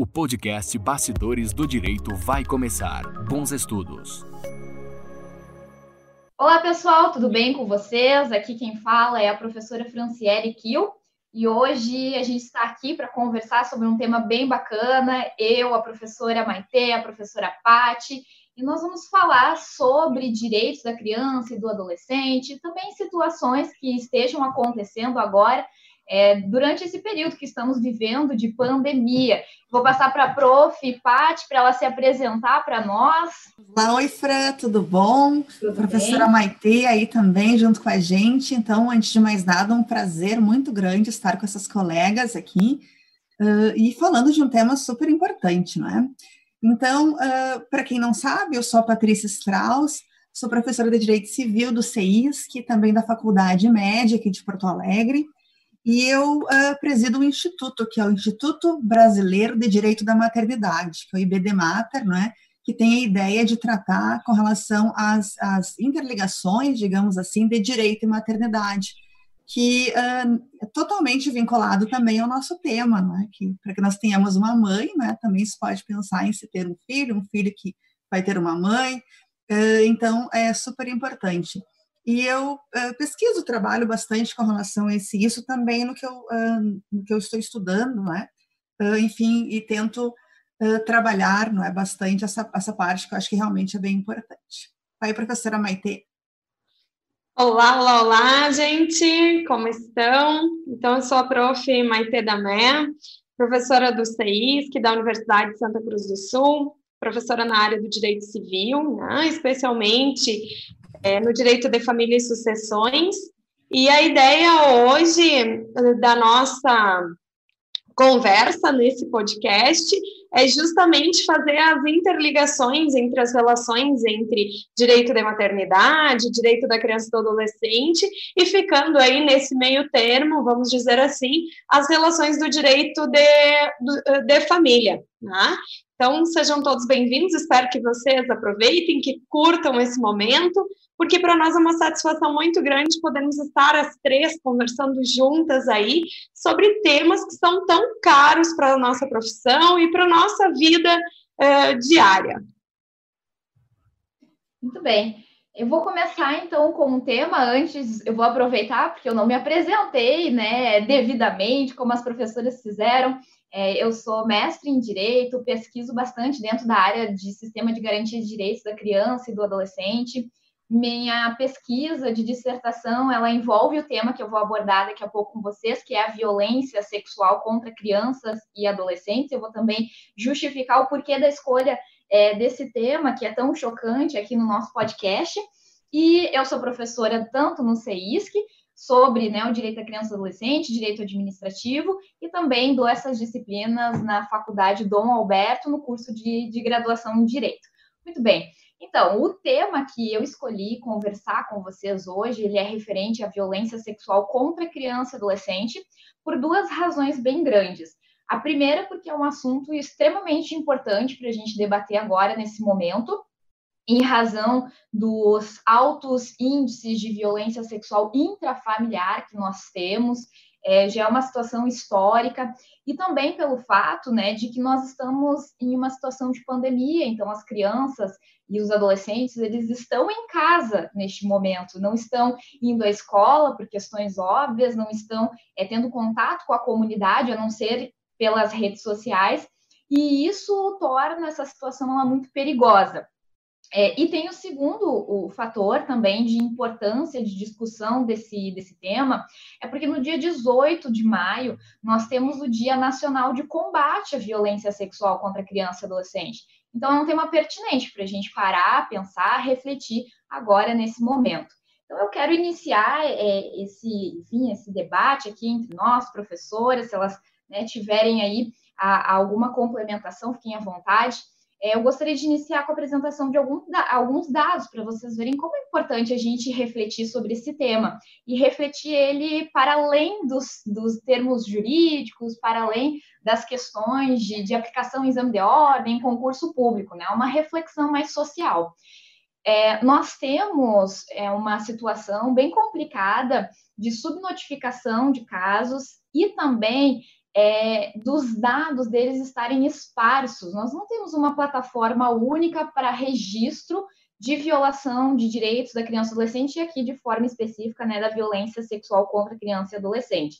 O podcast Bastidores do Direito vai começar. Bons estudos. Olá, pessoal, tudo bem com vocês? Aqui quem fala é a professora Franciele Kiel. E hoje a gente está aqui para conversar sobre um tema bem bacana. Eu, a professora Maite, a professora Pati, e nós vamos falar sobre direitos da criança e do adolescente, também situações que estejam acontecendo agora é, durante esse período que estamos vivendo de pandemia. Vou passar para a prof. Pati para ela se apresentar para nós. Olá, oi, Fran, tudo bom? Tudo Professora bem? Maite aí também junto com a gente. Então, antes de mais nada, um prazer muito grande estar com essas colegas aqui uh, e falando de um tema super importante, não é? Então, uh, para quem não sabe, eu sou a Patrícia Strauss, sou professora de Direito Civil do CEIS, que também da Faculdade Média aqui de Porto Alegre, e eu uh, presido um instituto, que é o Instituto Brasileiro de Direito da Maternidade, que é o IBDMater, não é? que tem a ideia de tratar com relação às, às interligações, digamos assim, de direito e maternidade, que uh, é totalmente vinculado também ao nosso tema, não é? que para que nós tenhamos uma mãe, né, também se pode pensar em se ter um filho, um filho que vai ter uma mãe, uh, então é super importante. E eu uh, pesquiso, trabalho bastante com relação a esse, isso também no que eu, uh, no que eu estou estudando, né? Uh, enfim, e tento trabalhar não é, bastante essa, essa parte que eu acho que realmente é bem importante. Aí, professora Maite. Olá, olá, olá, gente, como estão? Então, eu sou a prof. Maite Damé, professora do CEISC, da Universidade de Santa Cruz do Sul, professora na área do direito civil, né, especialmente é, no direito de família e sucessões. E a ideia hoje da nossa conversa nesse podcast é justamente fazer as interligações entre as relações entre direito de maternidade, direito da criança e do adolescente, e ficando aí nesse meio termo, vamos dizer assim, as relações do direito de, de família. Né? Então, sejam todos bem-vindos, espero que vocês aproveitem, que curtam esse momento, porque para nós é uma satisfação muito grande podermos estar as três conversando juntas aí sobre temas que são tão caros para a nossa profissão e para a nossa vida uh, diária. Muito bem. Eu vou começar então com um tema. Antes, eu vou aproveitar porque eu não me apresentei, né, devidamente, como as professoras fizeram. É, eu sou mestre em direito, pesquiso bastante dentro da área de sistema de garantia de direitos da criança e do adolescente. Minha pesquisa de dissertação, ela envolve o tema que eu vou abordar daqui a pouco com vocês, que é a violência sexual contra crianças e adolescentes. Eu vou também justificar o porquê da escolha é, desse tema, que é tão chocante aqui no nosso podcast. E eu sou professora tanto no CEISC, sobre né, o direito à criança e adolescente, direito administrativo, e também dou essas disciplinas na Faculdade Dom Alberto, no curso de, de graduação em Direito. Muito bem. Então, o tema que eu escolhi conversar com vocês hoje, ele é referente à violência sexual contra criança e adolescente, por duas razões bem grandes. A primeira, porque é um assunto extremamente importante para a gente debater agora, nesse momento, em razão dos altos índices de violência sexual intrafamiliar que nós temos, é, já é uma situação histórica, e também pelo fato né, de que nós estamos em uma situação de pandemia, então as crianças e os adolescentes, eles estão em casa neste momento, não estão indo à escola por questões óbvias, não estão é, tendo contato com a comunidade, a não ser pelas redes sociais, e isso torna essa situação muito perigosa. É, e tem o segundo o fator também de importância de discussão desse, desse tema, é porque no dia 18 de maio nós temos o Dia Nacional de Combate à Violência Sexual contra Criança e Adolescente. Então é um tema pertinente para a gente parar, pensar, refletir agora nesse momento. Então eu quero iniciar é, esse, enfim, esse debate aqui entre nós, professoras, se elas né, tiverem aí a, a alguma complementação, fiquem à vontade. É, eu gostaria de iniciar com a apresentação de algum, alguns dados para vocês verem como é importante a gente refletir sobre esse tema e refletir ele para além dos, dos termos jurídicos, para além das questões de, de aplicação em exame de ordem, concurso público, né? Uma reflexão mais social. É, nós temos é, uma situação bem complicada de subnotificação de casos e também é, dos dados deles estarem esparsos. Nós não temos uma plataforma única para registro de violação de direitos da criança e adolescente, e aqui de forma específica, né, da violência sexual contra criança e adolescente.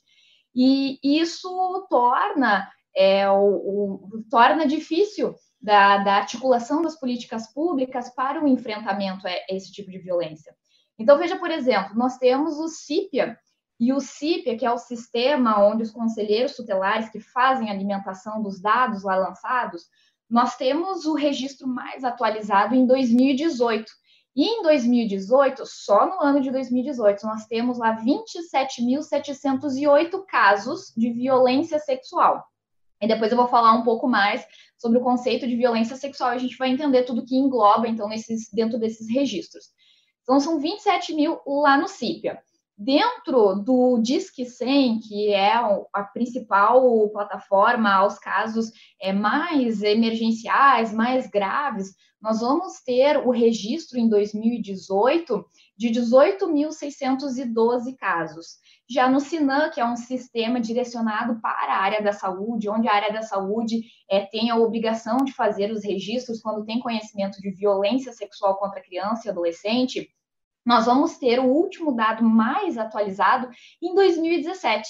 E isso torna, é, o, o, torna difícil da, da, articulação das políticas públicas para o enfrentamento a esse tipo de violência. Então, veja, por exemplo, nós temos o CIPIA, e o CIPIA, que é o sistema onde os conselheiros tutelares que fazem alimentação dos dados lá lançados, nós temos o registro mais atualizado em 2018. E em 2018, só no ano de 2018, nós temos lá 27.708 casos de violência sexual. E depois eu vou falar um pouco mais sobre o conceito de violência sexual. A gente vai entender tudo que engloba, então, nesses, dentro desses registros. Então, são 27 mil lá no CIPIA. Dentro do Disque 100, que é a principal plataforma aos casos é, mais emergenciais, mais graves, nós vamos ter o registro em 2018 de 18.612 casos. Já no Sinan, que é um sistema direcionado para a área da saúde, onde a área da saúde é, tem a obrigação de fazer os registros quando tem conhecimento de violência sexual contra criança e adolescente, nós vamos ter o último dado mais atualizado em 2017.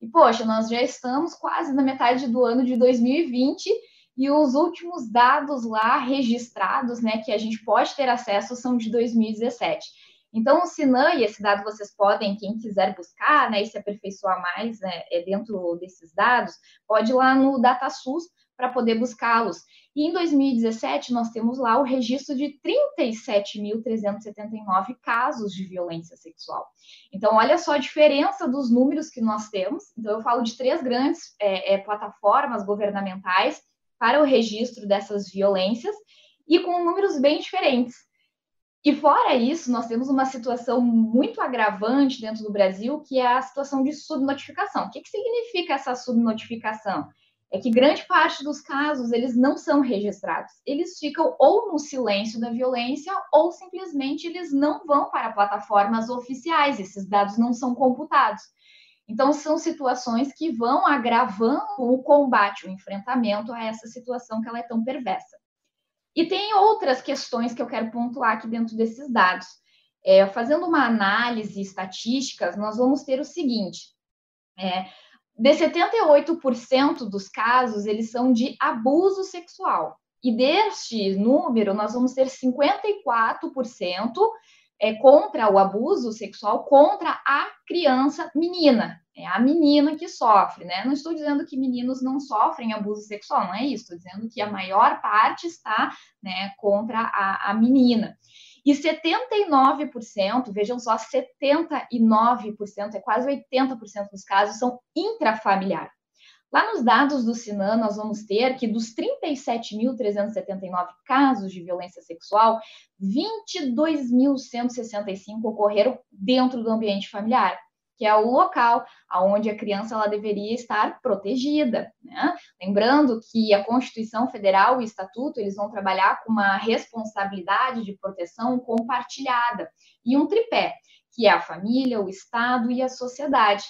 E, poxa, nós já estamos quase na metade do ano de 2020 e os últimos dados lá registrados, né, que a gente pode ter acesso, são de 2017. Então, o Sinan, e esse dado vocês podem, quem quiser buscar, né, e se aperfeiçoar mais né, é dentro desses dados, pode ir lá no DataSUS para poder buscá-los. E em 2017, nós temos lá o registro de 37.379 casos de violência sexual. Então, olha só a diferença dos números que nós temos. Então, eu falo de três grandes é, é, plataformas governamentais para o registro dessas violências e com números bem diferentes. E fora isso, nós temos uma situação muito agravante dentro do Brasil, que é a situação de subnotificação. O que, que significa essa subnotificação? É que grande parte dos casos eles não são registrados. Eles ficam ou no silêncio da violência ou simplesmente eles não vão para plataformas oficiais, esses dados não são computados. Então são situações que vão agravando o combate, o enfrentamento a essa situação que ela é tão perversa. E tem outras questões que eu quero pontuar aqui dentro desses dados. É, fazendo uma análise estatística, nós vamos ter o seguinte: é, de 78% dos casos, eles são de abuso sexual. E deste número, nós vamos ter 54% é, contra o abuso sexual contra a criança menina. É a menina que sofre, né? Não estou dizendo que meninos não sofrem abuso sexual, não é isso. Estou dizendo que a maior parte está né, contra a, a menina. E 79%, vejam só, 79%, é quase 80% dos casos são intrafamiliar. Lá nos dados do Sinan, nós vamos ter que dos 37.379 casos de violência sexual, 22.165 ocorreram dentro do ambiente familiar que é o local onde a criança ela deveria estar protegida. Né? Lembrando que a Constituição Federal e o Estatuto eles vão trabalhar com uma responsabilidade de proteção compartilhada e um tripé, que é a família, o Estado e a sociedade.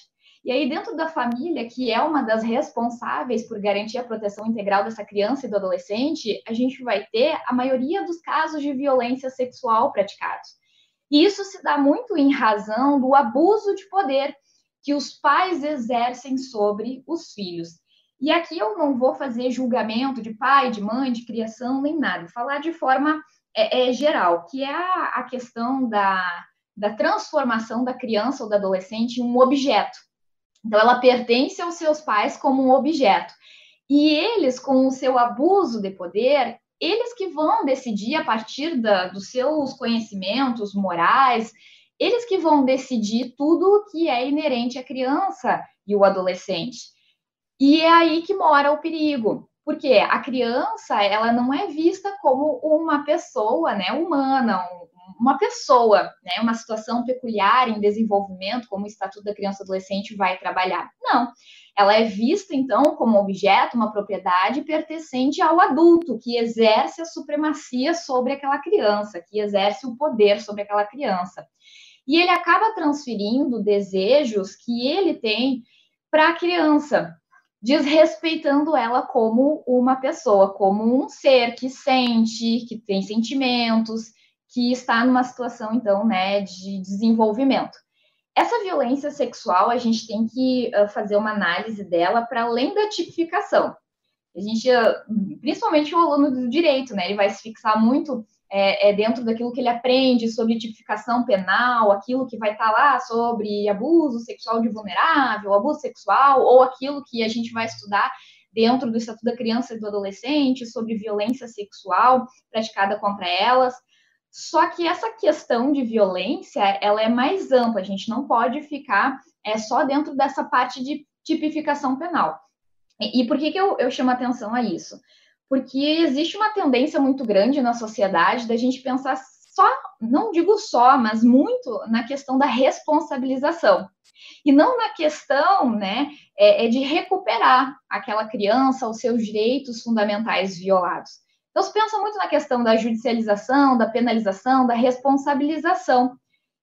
E aí, dentro da família, que é uma das responsáveis por garantir a proteção integral dessa criança e do adolescente, a gente vai ter a maioria dos casos de violência sexual praticados. E isso se dá muito em razão do abuso de poder que os pais exercem sobre os filhos. E aqui eu não vou fazer julgamento de pai, de mãe, de criação, nem nada, vou falar de forma é, é, geral, que é a, a questão da, da transformação da criança ou do adolescente em um objeto. Então, ela pertence aos seus pais como um objeto. E eles, com o seu abuso de poder, eles que vão decidir a partir da, dos seus conhecimentos morais, eles que vão decidir tudo que é inerente à criança e o adolescente. E é aí que mora o perigo, porque a criança ela não é vista como uma pessoa, né, humana, uma pessoa, né, uma situação peculiar em desenvolvimento, como o Estatuto da Criança e Adolescente vai trabalhar. Não, ela é vista, então, como objeto, uma propriedade pertencente ao adulto, que exerce a supremacia sobre aquela criança, que exerce o poder sobre aquela criança. E ele acaba transferindo desejos que ele tem para a criança. desrespeitando ela como uma pessoa, como um ser que sente, que tem sentimentos, que está numa situação, então, né, de desenvolvimento. Essa violência sexual, a gente tem que uh, fazer uma análise dela para além da tipificação. A gente, uh, principalmente o aluno do direito, né, ele vai se fixar muito é, é, dentro daquilo que ele aprende sobre tipificação penal, aquilo que vai estar tá lá sobre abuso sexual de vulnerável, abuso sexual, ou aquilo que a gente vai estudar dentro do Estatuto da Criança e do Adolescente sobre violência sexual praticada contra elas. Só que essa questão de violência, ela é mais ampla, a gente não pode ficar é, só dentro dessa parte de tipificação penal. E, e por que, que eu, eu chamo atenção a isso? Porque existe uma tendência muito grande na sociedade da gente pensar só, não digo só, mas muito na questão da responsabilização. E não na questão né, é, é de recuperar aquela criança, os seus direitos fundamentais violados. Então, se pensa muito na questão da judicialização, da penalização, da responsabilização,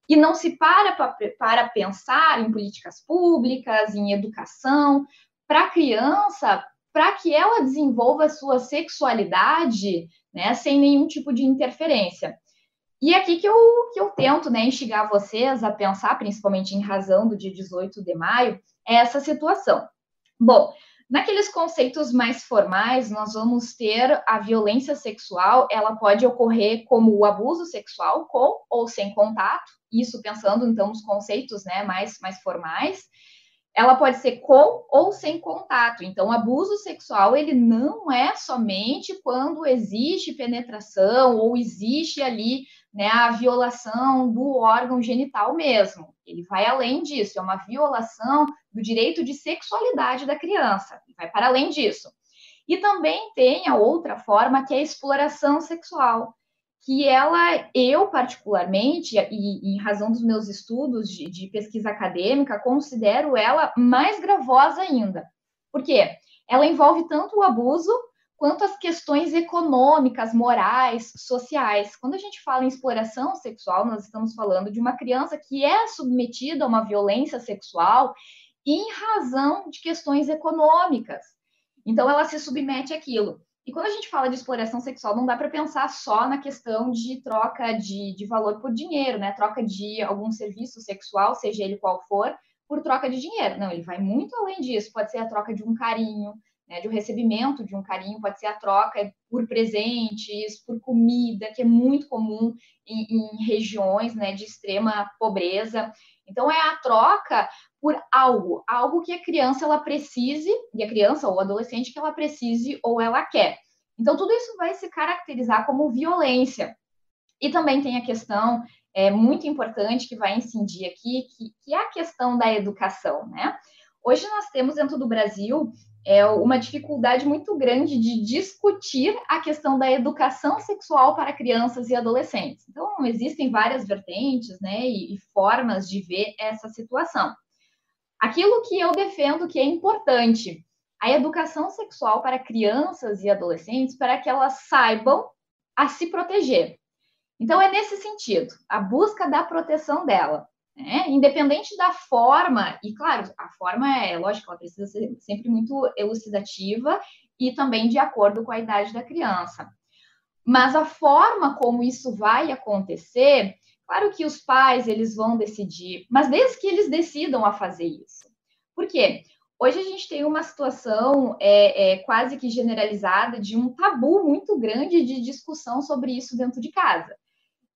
e não se para para pensar em políticas públicas, em educação, para a criança, para que ela desenvolva a sua sexualidade né, sem nenhum tipo de interferência. E é aqui que eu, que eu tento né, instigar vocês a pensar, principalmente em razão do dia 18 de maio, essa situação. Bom, Naqueles conceitos mais formais, nós vamos ter a violência sexual, ela pode ocorrer como o abuso sexual com ou sem contato, isso pensando então nos conceitos né, mais, mais formais. Ela pode ser com ou sem contato. Então, abuso sexual ele não é somente quando existe penetração ou existe ali né, a violação do órgão genital mesmo. Ele vai além disso, é uma violação do direito de sexualidade da criança, vai para além disso. E também tem a outra forma, que é a exploração sexual, que ela, eu particularmente, e em razão dos meus estudos de, de pesquisa acadêmica, considero ela mais gravosa ainda. Por quê? Ela envolve tanto o abuso quanto às questões econômicas, morais, sociais. Quando a gente fala em exploração sexual, nós estamos falando de uma criança que é submetida a uma violência sexual em razão de questões econômicas. Então, ela se submete àquilo. E quando a gente fala de exploração sexual, não dá para pensar só na questão de troca de, de valor por dinheiro, né? Troca de algum serviço sexual, seja ele qual for, por troca de dinheiro. Não, ele vai muito além disso. Pode ser a troca de um carinho, né, de um recebimento de um carinho, pode ser a troca por presentes, por comida, que é muito comum em, em regiões né, de extrema pobreza. Então, é a troca por algo, algo que a criança ela precise, e a criança ou adolescente que ela precise ou ela quer. Então, tudo isso vai se caracterizar como violência. E também tem a questão é, muito importante que vai incidir aqui, que, que é a questão da educação, né? Hoje nós temos dentro do Brasil é uma dificuldade muito grande de discutir a questão da educação sexual para crianças e adolescentes. Então, existem várias vertentes né, e, e formas de ver essa situação. Aquilo que eu defendo que é importante, a educação sexual para crianças e adolescentes, para que elas saibam a se proteger. Então, é nesse sentido, a busca da proteção dela. Né? Independente da forma, e claro, a forma é, lógico, ela precisa ser sempre muito elucidativa e também de acordo com a idade da criança. Mas a forma como isso vai acontecer, claro que os pais eles vão decidir, mas desde que eles decidam a fazer isso. Por quê? Hoje a gente tem uma situação é, é, quase que generalizada de um tabu muito grande de discussão sobre isso dentro de casa.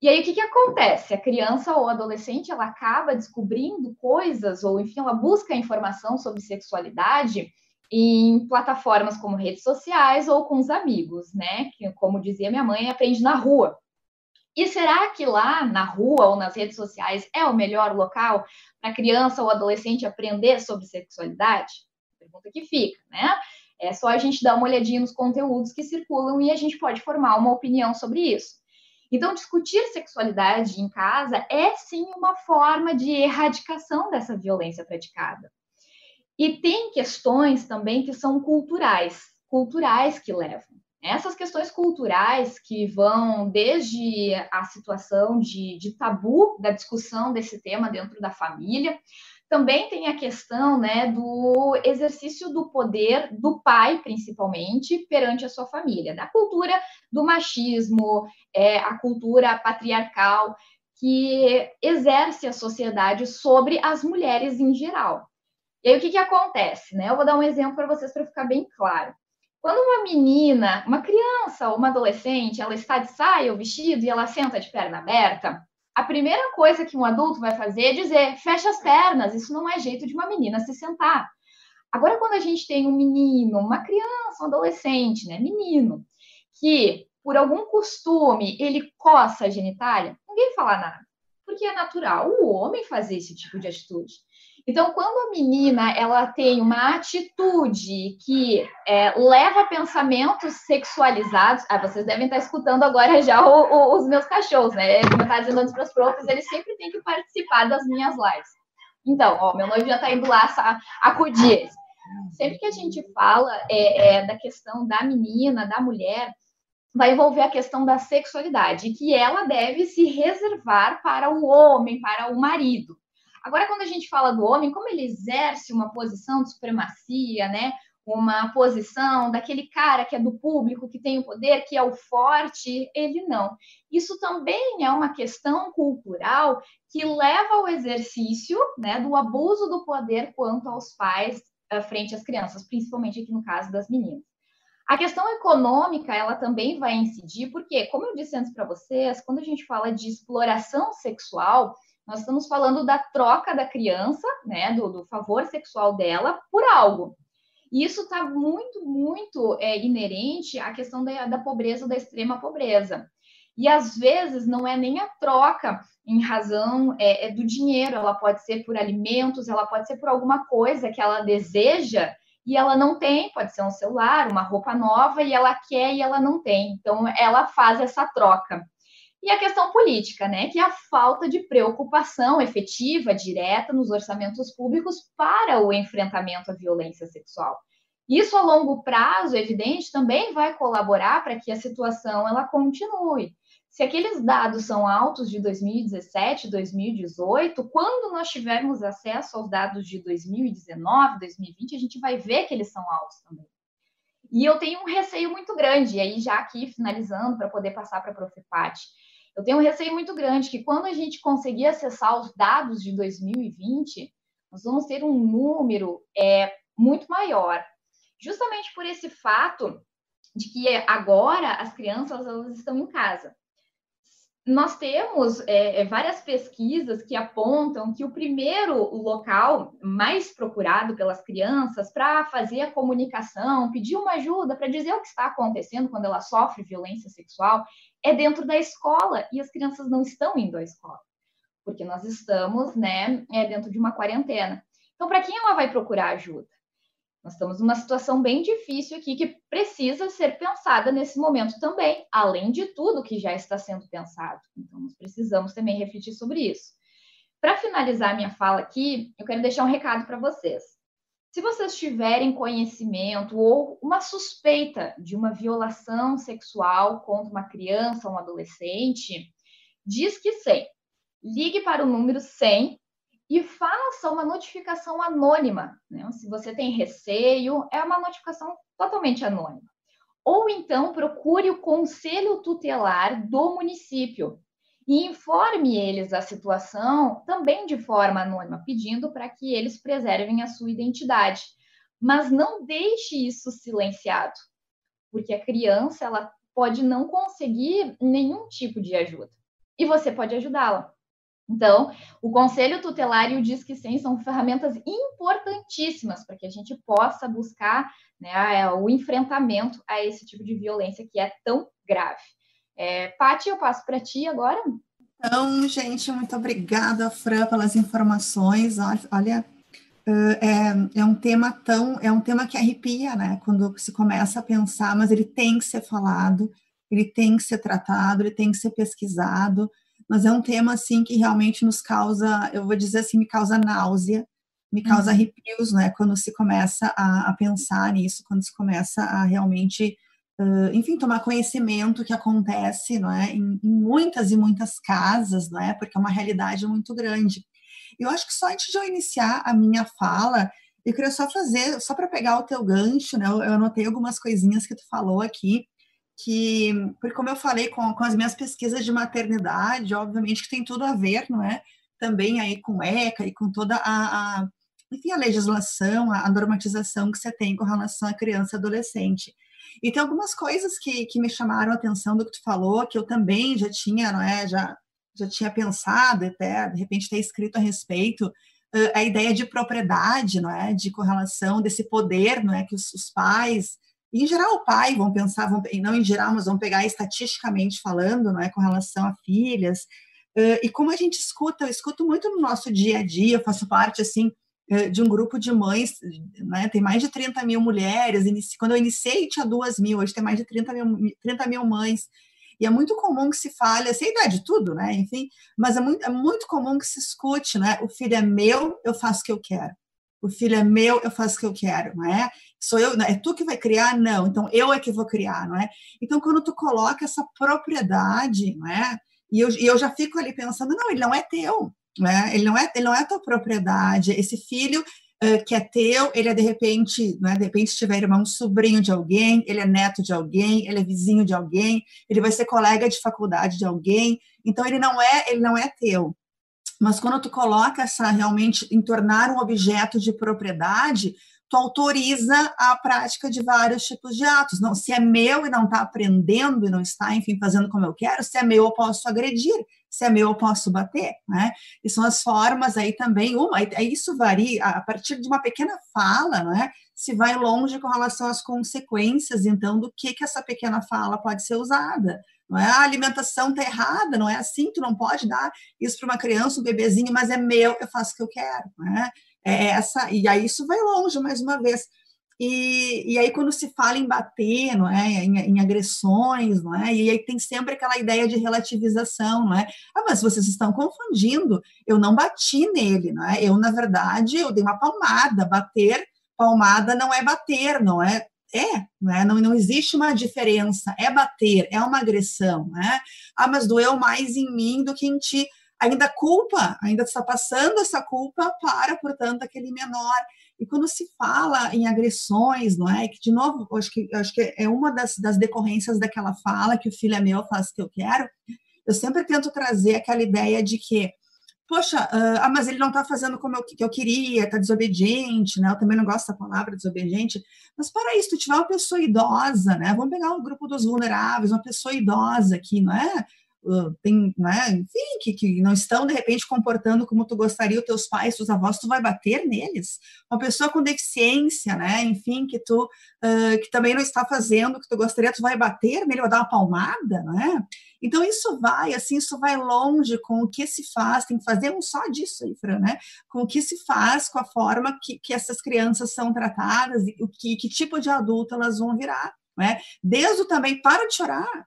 E aí, o que, que acontece? A criança ou adolescente, ela acaba descobrindo coisas, ou enfim, ela busca informação sobre sexualidade em plataformas como redes sociais ou com os amigos, né? Que, como dizia minha mãe, aprende na rua. E será que lá na rua ou nas redes sociais é o melhor local para a criança ou adolescente aprender sobre sexualidade? Pergunta que fica, né? É só a gente dar uma olhadinha nos conteúdos que circulam e a gente pode formar uma opinião sobre isso. Então, discutir sexualidade em casa é sim uma forma de erradicação dessa violência praticada. E tem questões também que são culturais, culturais que levam. Essas questões culturais que vão desde a situação de, de tabu da discussão desse tema dentro da família, também tem a questão né, do exercício do poder do pai, principalmente, perante a sua família, da cultura do machismo, é, a cultura patriarcal que exerce a sociedade sobre as mulheres em geral. E aí o que, que acontece? Né? Eu vou dar um exemplo para vocês para ficar bem claro. Quando uma menina, uma criança ou uma adolescente, ela está de saia ou vestido e ela senta de perna aberta, a primeira coisa que um adulto vai fazer é dizer: fecha as pernas, isso não é jeito de uma menina se sentar. Agora, quando a gente tem um menino, uma criança, um adolescente, né, menino, que por algum costume ele coça a genitália, ninguém fala nada, porque é natural o homem fazer esse tipo de atitude. Então, quando a menina ela tem uma atitude que é, leva pensamentos sexualizados, ah, vocês devem estar escutando agora já o, o, os meus cachorros, né? Como eu estava dizendo antes para os profs, eles sempre têm que participar das minhas lives. Então, ó, meu noivo já está indo lá acudir. Sempre que a gente fala é, é, da questão da menina, da mulher, vai envolver a questão da sexualidade, que ela deve se reservar para o homem, para o marido. Agora, quando a gente fala do homem, como ele exerce uma posição de supremacia, né? Uma posição daquele cara que é do público, que tem o poder, que é o forte, ele não. Isso também é uma questão cultural que leva ao exercício né, do abuso do poder quanto aos pais frente às crianças, principalmente aqui no caso das meninas. A questão econômica, ela também vai incidir, porque, como eu disse antes para vocês, quando a gente fala de exploração sexual, nós estamos falando da troca da criança, né, do, do favor sexual dela por algo. E isso está muito, muito é, inerente à questão da, da pobreza, da extrema pobreza. E às vezes não é nem a troca em razão é, é, do dinheiro, ela pode ser por alimentos, ela pode ser por alguma coisa que ela deseja e ela não tem, pode ser um celular, uma roupa nova e ela quer e ela não tem. Então ela faz essa troca. E a questão política, né, que é a falta de preocupação efetiva, direta nos orçamentos públicos para o enfrentamento à violência sexual. Isso a longo prazo, evidente, também vai colaborar para que a situação ela continue. Se aqueles dados são altos de 2017, 2018, quando nós tivermos acesso aos dados de 2019, 2020, a gente vai ver que eles são altos também. E eu tenho um receio muito grande, e aí já aqui finalizando para poder passar para a Prof. Eu tenho um receio muito grande que quando a gente conseguir acessar os dados de 2020, nós vamos ter um número é, muito maior. Justamente por esse fato de que agora as crianças elas estão em casa nós temos é, é, várias pesquisas que apontam que o primeiro local mais procurado pelas crianças para fazer a comunicação, pedir uma ajuda para dizer o que está acontecendo quando ela sofre violência sexual, é dentro da escola e as crianças não estão indo à escola, porque nós estamos, né, é, dentro de uma quarentena. Então, para quem ela vai procurar ajuda? Nós estamos numa situação bem difícil aqui que precisa ser pensada nesse momento também, além de tudo que já está sendo pensado. Então, nós precisamos também refletir sobre isso. Para finalizar minha fala aqui, eu quero deixar um recado para vocês. Se vocês tiverem conhecimento ou uma suspeita de uma violação sexual contra uma criança ou um adolescente, diz que 100. Ligue para o número 100 e faça uma notificação anônima. Né? Se você tem receio, é uma notificação totalmente anônima. Ou então procure o conselho tutelar do município e informe eles a situação também de forma anônima, pedindo para que eles preservem a sua identidade. Mas não deixe isso silenciado, porque a criança ela pode não conseguir nenhum tipo de ajuda e você pode ajudá-la. Então, o Conselho Tutelar e o Disque 100 são ferramentas importantíssimas para que a gente possa buscar né, o enfrentamento a esse tipo de violência que é tão grave. É, Paty, eu passo para ti agora. Então, gente, muito obrigada, Fran, pelas informações. Olha, é, é, um tema tão, é um tema que arrepia, né? Quando se começa a pensar, mas ele tem que ser falado, ele tem que ser tratado, ele tem que ser pesquisado mas é um tema assim que realmente nos causa, eu vou dizer assim, me causa náusea, me causa uhum. arrepios, né? Quando se começa a, a, pensar nisso, quando se começa a realmente, uh, enfim, tomar conhecimento que acontece, não é? Em, em, muitas e muitas casas, não é? Porque é uma realidade muito grande. Eu acho que só antes de eu iniciar a minha fala, eu queria só fazer, só para pegar o teu gancho, né? Eu, eu anotei algumas coisinhas que tu falou aqui, que, porque como eu falei com, com as minhas pesquisas de maternidade, obviamente que tem tudo a ver, não é? Também aí com ECA e com toda a, a enfim, a legislação, a, a normatização que você tem com relação à criança e adolescente. E tem algumas coisas que, que me chamaram a atenção do que tu falou, que eu também já tinha, não é? Já, já tinha pensado, até de repente ter escrito a respeito, a ideia de propriedade, não é? De correlação desse poder, não é? Que os, os pais, em geral o pai, vão pensar, vão, não em geral, mas vão pegar estatisticamente falando, não é? Com relação a filhas. Uh, e como a gente escuta, eu escuto muito no nosso dia a dia, eu faço parte, assim, de um grupo de mães, né, tem mais de 30 mil mulheres, quando eu iniciei tinha duas mil, hoje tem mais de 30 mil, 30 mil mães, e é muito comum que se fale, assim, a idade tudo, né, enfim, mas é muito, é muito comum que se escute, né, o filho é meu, eu faço o que eu quero, o filho é meu, eu faço o que eu quero, não é? Sou eu, é tu que vai criar? Não, então eu é que vou criar, não é? Então, quando tu coloca essa propriedade, não é? E eu, e eu já fico ali pensando, não, ele não é teu, né? Ele não é, ele não é tua propriedade. Esse filho uh, que é teu, ele é de repente, né? De repente, se tiver irmão, sobrinho de alguém, ele é neto de alguém, ele é vizinho de alguém, ele vai ser colega de faculdade de alguém. Então, ele não é, ele não é teu. Mas quando tu coloca essa realmente em tornar um objeto de propriedade, tu autoriza a prática de vários tipos de atos. Não, se é meu e não está aprendendo e não está, enfim, fazendo como eu quero, se é meu eu posso agredir, se é meu eu posso bater, né? E são as formas aí também, uma, isso varia a partir de uma pequena fala, né? Se vai longe com relação às consequências, então, do que que essa pequena fala pode ser usada. Não é a alimentação tá errada, não é assim, tu não pode dar isso para uma criança, um bebezinho, mas é meu, eu faço o que eu quero, né? É essa, e aí isso vai longe, mais uma vez. E, e aí, quando se fala em bater, não é? Em, em, agressões, não é? E aí tem sempre aquela ideia de relativização, não é? Ah, mas vocês estão confundindo. Eu não bati nele, não é? Eu, na verdade, eu dei uma palmada. Bater, palmada não é bater, não é? É, não, é? não, não existe uma diferença. É bater, é uma agressão, né? Ah, mas doeu mais em mim do que em ti ainda culpa, ainda está passando essa culpa para, portanto, aquele menor. E quando se fala em agressões, não é? Que, de novo, acho que, acho que é uma das, das decorrências daquela fala que o filho é meu, faz o que eu quero. Eu sempre tento trazer aquela ideia de que, poxa, ah, mas ele não está fazendo como eu, que eu queria, está desobediente, né? Eu também não gosto da palavra desobediente. Mas para isso, tu tiver uma pessoa idosa, né? Vamos pegar o grupo dos vulneráveis, uma pessoa idosa aqui, não é? Tem, né, enfim, que, que não estão de repente comportando como tu gostaria, os teus pais, os avós, tu vai bater neles. Uma pessoa com deficiência, né, enfim, que tu uh, que também não está fazendo o que tu gostaria, tu vai bater nele, vai dar uma palmada, né? Então isso vai, assim, isso vai longe com o que se faz, tem que fazer um só disso aí, Fran, né? Com o que se faz, com a forma que, que essas crianças são tratadas o que, que tipo de adulto elas vão virar. Né? Desde o também, para de chorar,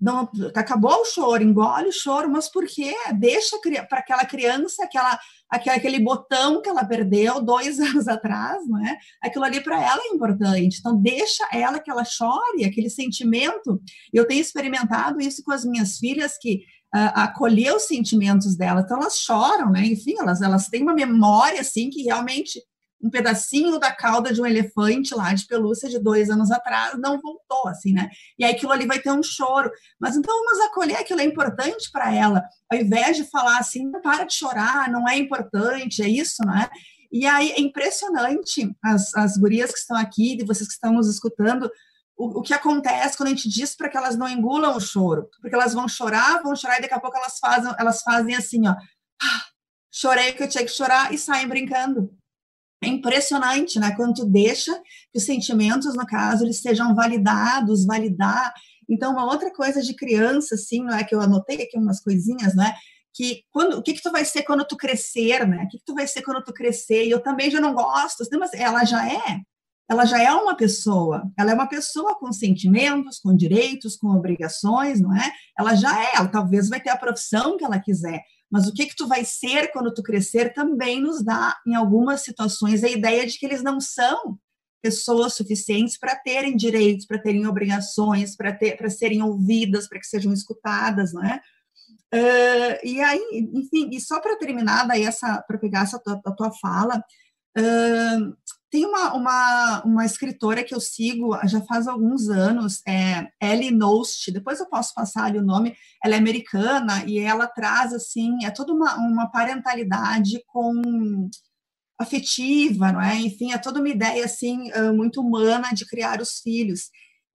não, acabou o choro, engole o choro, mas por quê? Deixa para aquela criança aquela, aquele botão que ela perdeu dois anos atrás, não é? Aquilo ali para ela é importante. Então, deixa ela que ela chore, aquele sentimento. Eu tenho experimentado isso com as minhas filhas que uh, os sentimentos delas, então elas choram, né? Enfim, elas, elas têm uma memória assim que realmente um pedacinho da cauda de um elefante lá de pelúcia de dois anos atrás não voltou, assim, né? E aí aquilo ali vai ter um choro. Mas então vamos acolher aquilo é importante para ela, ao invés de falar assim, para de chorar, não é importante, é isso, né? E aí é impressionante as, as gurias que estão aqui, de vocês que estão nos escutando, o, o que acontece quando a gente diz para que elas não engulam o choro, porque elas vão chorar, vão chorar e daqui a pouco elas fazem, elas fazem assim, ó, ah, chorei que eu tinha que chorar e saem brincando. É impressionante, né? Quando tu deixa que os sentimentos, no caso, eles sejam validados, validar. Então, uma outra coisa de criança, assim, não é que eu anotei aqui umas coisinhas, né? Que quando, o que que tu vai ser quando tu crescer, né? O que que tu vai ser quando tu crescer? E eu também já não gosto, assim, mas ela já é, ela já é uma pessoa, ela é uma pessoa com sentimentos, com direitos, com obrigações, não é? Ela já é, ela talvez vai ter a profissão que ela quiser, mas o que que tu vai ser quando tu crescer também nos dá, em algumas situações, a ideia de que eles não são pessoas suficientes para terem direitos, para terem obrigações, para ter, para serem ouvidas, para que sejam escutadas, não é? Uh, e aí, enfim, e só para terminar daí essa, para pegar essa tua, a tua fala, tem uma, uma, uma escritora que eu sigo já faz alguns anos, é Ellie Nost, depois eu posso passar ali o nome, ela é americana e ela traz, assim, é toda uma, uma parentalidade com afetiva, não é? Enfim, é toda uma ideia, assim, muito humana de criar os filhos.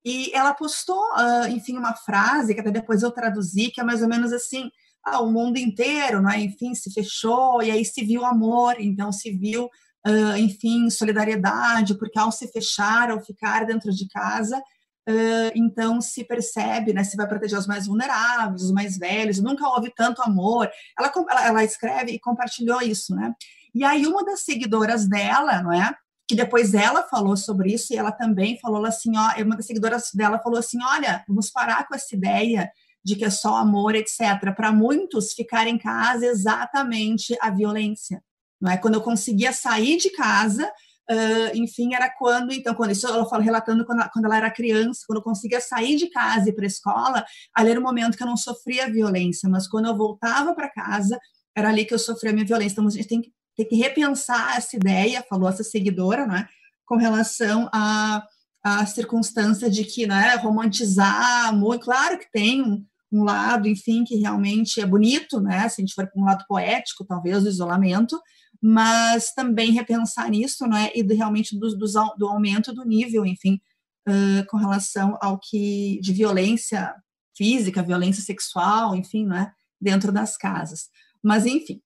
E ela postou, enfim, uma frase que até depois eu traduzi, que é mais ou menos assim, ah, o mundo inteiro, não é? Enfim, se fechou, e aí se viu amor, então se viu uh, enfim, solidariedade, porque ao se fechar, ao ficar dentro de casa, uh, então se percebe, né, se vai proteger os mais vulneráveis, os mais velhos, nunca houve tanto amor. Ela, ela, ela escreve e compartilhou isso, né? E aí uma das seguidoras dela, não é? que depois ela falou sobre isso e ela também falou assim, ó, uma das seguidoras dela falou assim, olha, vamos parar com essa ideia de que é só amor, etc. Para muitos, ficar em casa é exatamente a violência não é? Quando eu conseguia sair de casa, uh, enfim, era quando, então, quando isso ela fala relatando quando, quando ela era criança, quando eu conseguia sair de casa e para a escola, ali era o momento que eu não sofria violência, mas quando eu voltava para casa, era ali que eu sofria a minha violência. Então, a gente tem que, tem que repensar essa ideia, falou essa seguidora, não é? Com relação a a circunstância de que, né, romantizar muito, claro que tem um, um lado, enfim, que realmente é bonito, né, se a gente for para um lado poético, talvez, do isolamento, mas também repensar nisso, não é? E realmente do, do, do, aumento do nível, enfim, uh, com relação ao que de violência física, violência sexual, enfim, não é? Dentro das casas. Mas, enfim,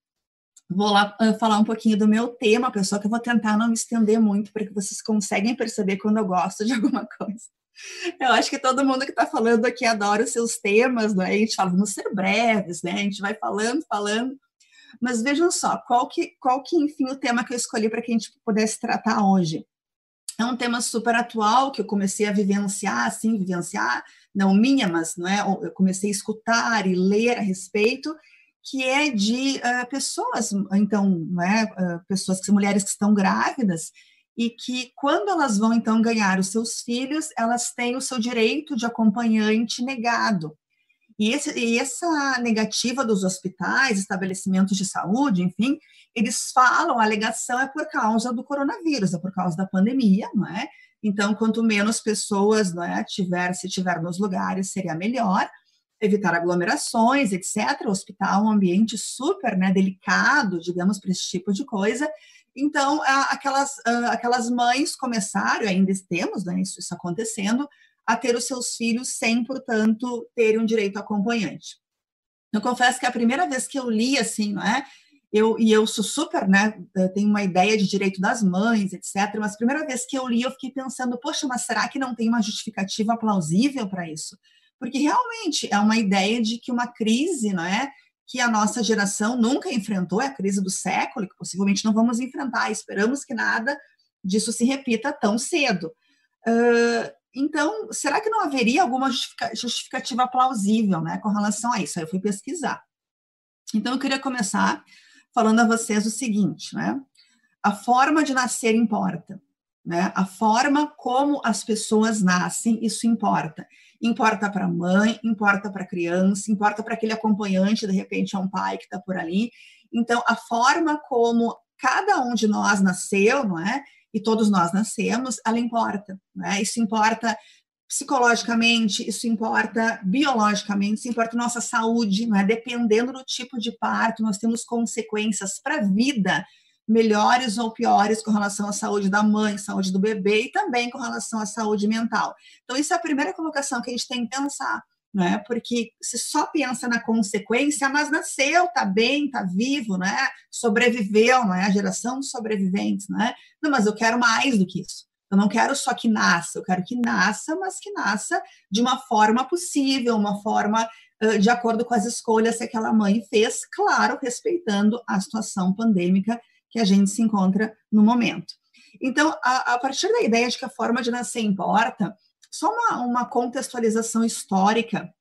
vou lá uh, falar um pouquinho do meu tema, pessoal, que eu vou tentar não me estender muito, para que vocês conseguem perceber quando eu gosto de alguma coisa. Eu acho que todo mundo que está falando aqui adora os seus temas, né? A gente fala, vamos ser breves, né? A gente vai falando, falando, mas vejam só, qual que, qual que enfim, o tema que eu escolhi para que a gente pudesse tratar hoje? É um tema super atual que eu comecei a vivenciar, assim, vivenciar, não minha, mas não é, eu comecei a escutar e ler a respeito, que é de uh, pessoas, então, não é, uh, pessoas que mulheres que estão grávidas e que quando elas vão então ganhar os seus filhos, elas têm o seu direito de acompanhante negado. E, esse, e essa negativa dos hospitais, estabelecimentos de saúde, enfim, eles falam, a alegação é por causa do coronavírus, é por causa da pandemia, não é? Então, quanto menos pessoas não é, tiver, se tiver nos lugares, seria melhor. Evitar aglomerações, etc. O hospital é um ambiente super né, delicado, digamos, para esse tipo de coisa. Então, aquelas, aquelas mães começaram, ainda temos né, isso, isso acontecendo, a ter os seus filhos sem, portanto, terem um direito acompanhante. Eu confesso que a primeira vez que eu li, assim, não é? Eu, e eu sou super, né? Tenho uma ideia de direito das mães, etc. Mas a primeira vez que eu li, eu fiquei pensando, poxa, mas será que não tem uma justificativa plausível para isso? Porque realmente é uma ideia de que uma crise, não é? Que a nossa geração nunca enfrentou, é a crise do século, que possivelmente não vamos enfrentar. Esperamos que nada disso se repita tão cedo. Uh, então, será que não haveria alguma justificativa plausível né, com relação a isso? Aí eu fui pesquisar. Então, eu queria começar falando a vocês o seguinte, né? A forma de nascer importa, né? A forma como as pessoas nascem, isso importa. Importa para a mãe, importa para a criança, importa para aquele acompanhante, de repente é um pai que está por ali. Então, a forma como cada um de nós nasceu, não é? E todos nós nascemos, ela importa. Né? Isso importa psicologicamente, isso importa biologicamente, isso importa nossa saúde, né? dependendo do tipo de parto, nós temos consequências para a vida melhores ou piores com relação à saúde da mãe, saúde do bebê e também com relação à saúde mental. Então, isso é a primeira colocação que a gente tem que pensar né? Porque se só pensa na consequência, mas nasceu, tá bem, tá vivo, né? Sobreviveu, não é? A geração dos sobreviventes, né? Não, mas eu quero mais do que isso. Eu não quero só que nasça, eu quero que nasça, mas que nasça de uma forma possível, uma forma uh, de acordo com as escolhas que aquela mãe fez, claro, respeitando a situação pandêmica que a gente se encontra no momento. Então, a, a partir da ideia de que a forma de nascer importa, só uma, uma contextualização histórica,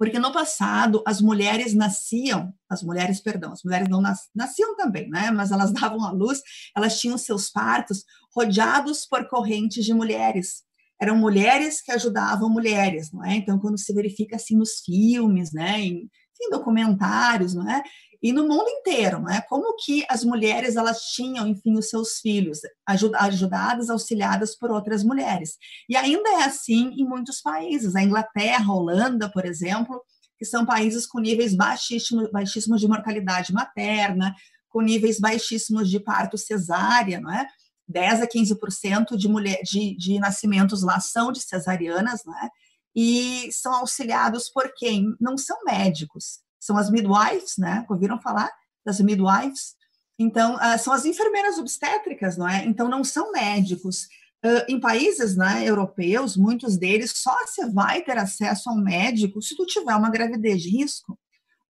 porque no passado as mulheres nasciam, as mulheres, perdão, as mulheres não nas, nasciam também, né? Mas elas davam à luz, elas tinham seus partos rodeados por correntes de mulheres. Eram mulheres que ajudavam mulheres, não é? Então, quando se verifica assim nos filmes, né? Em enfim, documentários, não é? E no mundo inteiro, não é? Como que as mulheres elas tinham, enfim, os seus filhos ajudadas, auxiliadas por outras mulheres. E ainda é assim em muitos países. A Inglaterra, a Holanda, por exemplo, que são países com níveis baixíssimos, baixíssimos de mortalidade materna, com níveis baixíssimos de parto cesárea, não é? 10 a 15% de, mulher, de, de nascimentos lá são de cesarianas, né? E são auxiliados por quem? Não são médicos, são as midwives, né? Ouviram falar das midwives? Então, uh, são as enfermeiras obstétricas, não é? Então, não são médicos. Uh, em países né, europeus, muitos deles, só se vai ter acesso a um médico se tu tiver uma gravidez de risco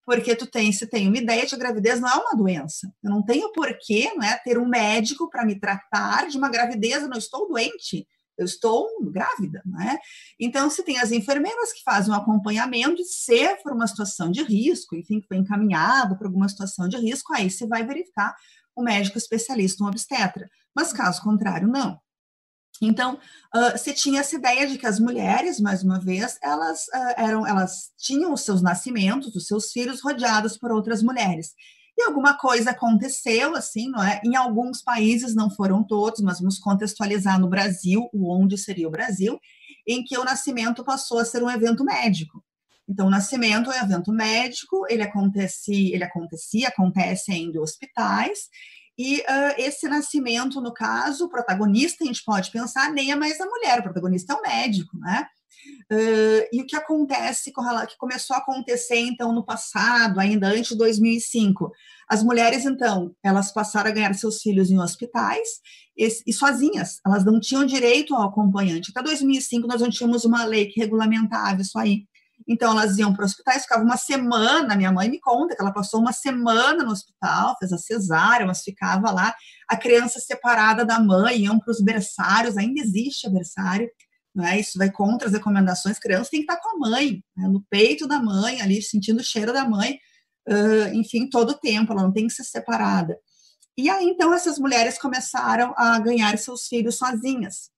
porque tu tem, se tem uma ideia de gravidez não é uma doença. Eu não tenho porquê, não é, ter um médico para me tratar de uma gravidez, eu não estou doente, eu estou grávida, não é? Então, se tem as enfermeiras que fazem um acompanhamento, se for uma situação de risco, enfim, que foi encaminhado para alguma situação de risco, aí você vai verificar o médico especialista, um obstetra. Mas caso contrário, não. Então, uh, se tinha essa ideia de que as mulheres, mais uma vez, elas uh, eram, elas tinham os seus nascimentos, os seus filhos rodeados por outras mulheres. E alguma coisa aconteceu, assim, não é? Em alguns países, não foram todos, mas vamos contextualizar no Brasil, o onde seria o Brasil, em que o nascimento passou a ser um evento médico. Então, o nascimento é um evento médico, ele acontece, ele acontecia, acontece em hospitais, e uh, esse nascimento, no caso, o protagonista, a gente pode pensar, nem é mais a mulher, o protagonista é o médico, né? Uh, e o que acontece, que começou a acontecer, então, no passado, ainda antes de 2005, as mulheres, então, elas passaram a ganhar seus filhos em hospitais e, e sozinhas, elas não tinham direito ao acompanhante. Até 2005, nós não tínhamos uma lei que regulamentava isso aí. Então, elas iam para hospitais, ficavam uma semana. Minha mãe me conta que ela passou uma semana no hospital, fez a cesárea, mas ficava lá. A criança separada da mãe, iam para os berçários, ainda existe berçário, né? Isso vai contra as recomendações. Criança tem que estar com a mãe, né? no peito da mãe, ali, sentindo o cheiro da mãe, uh, enfim, todo o tempo, ela não tem que ser separada. E aí, então, essas mulheres começaram a ganhar seus filhos sozinhas.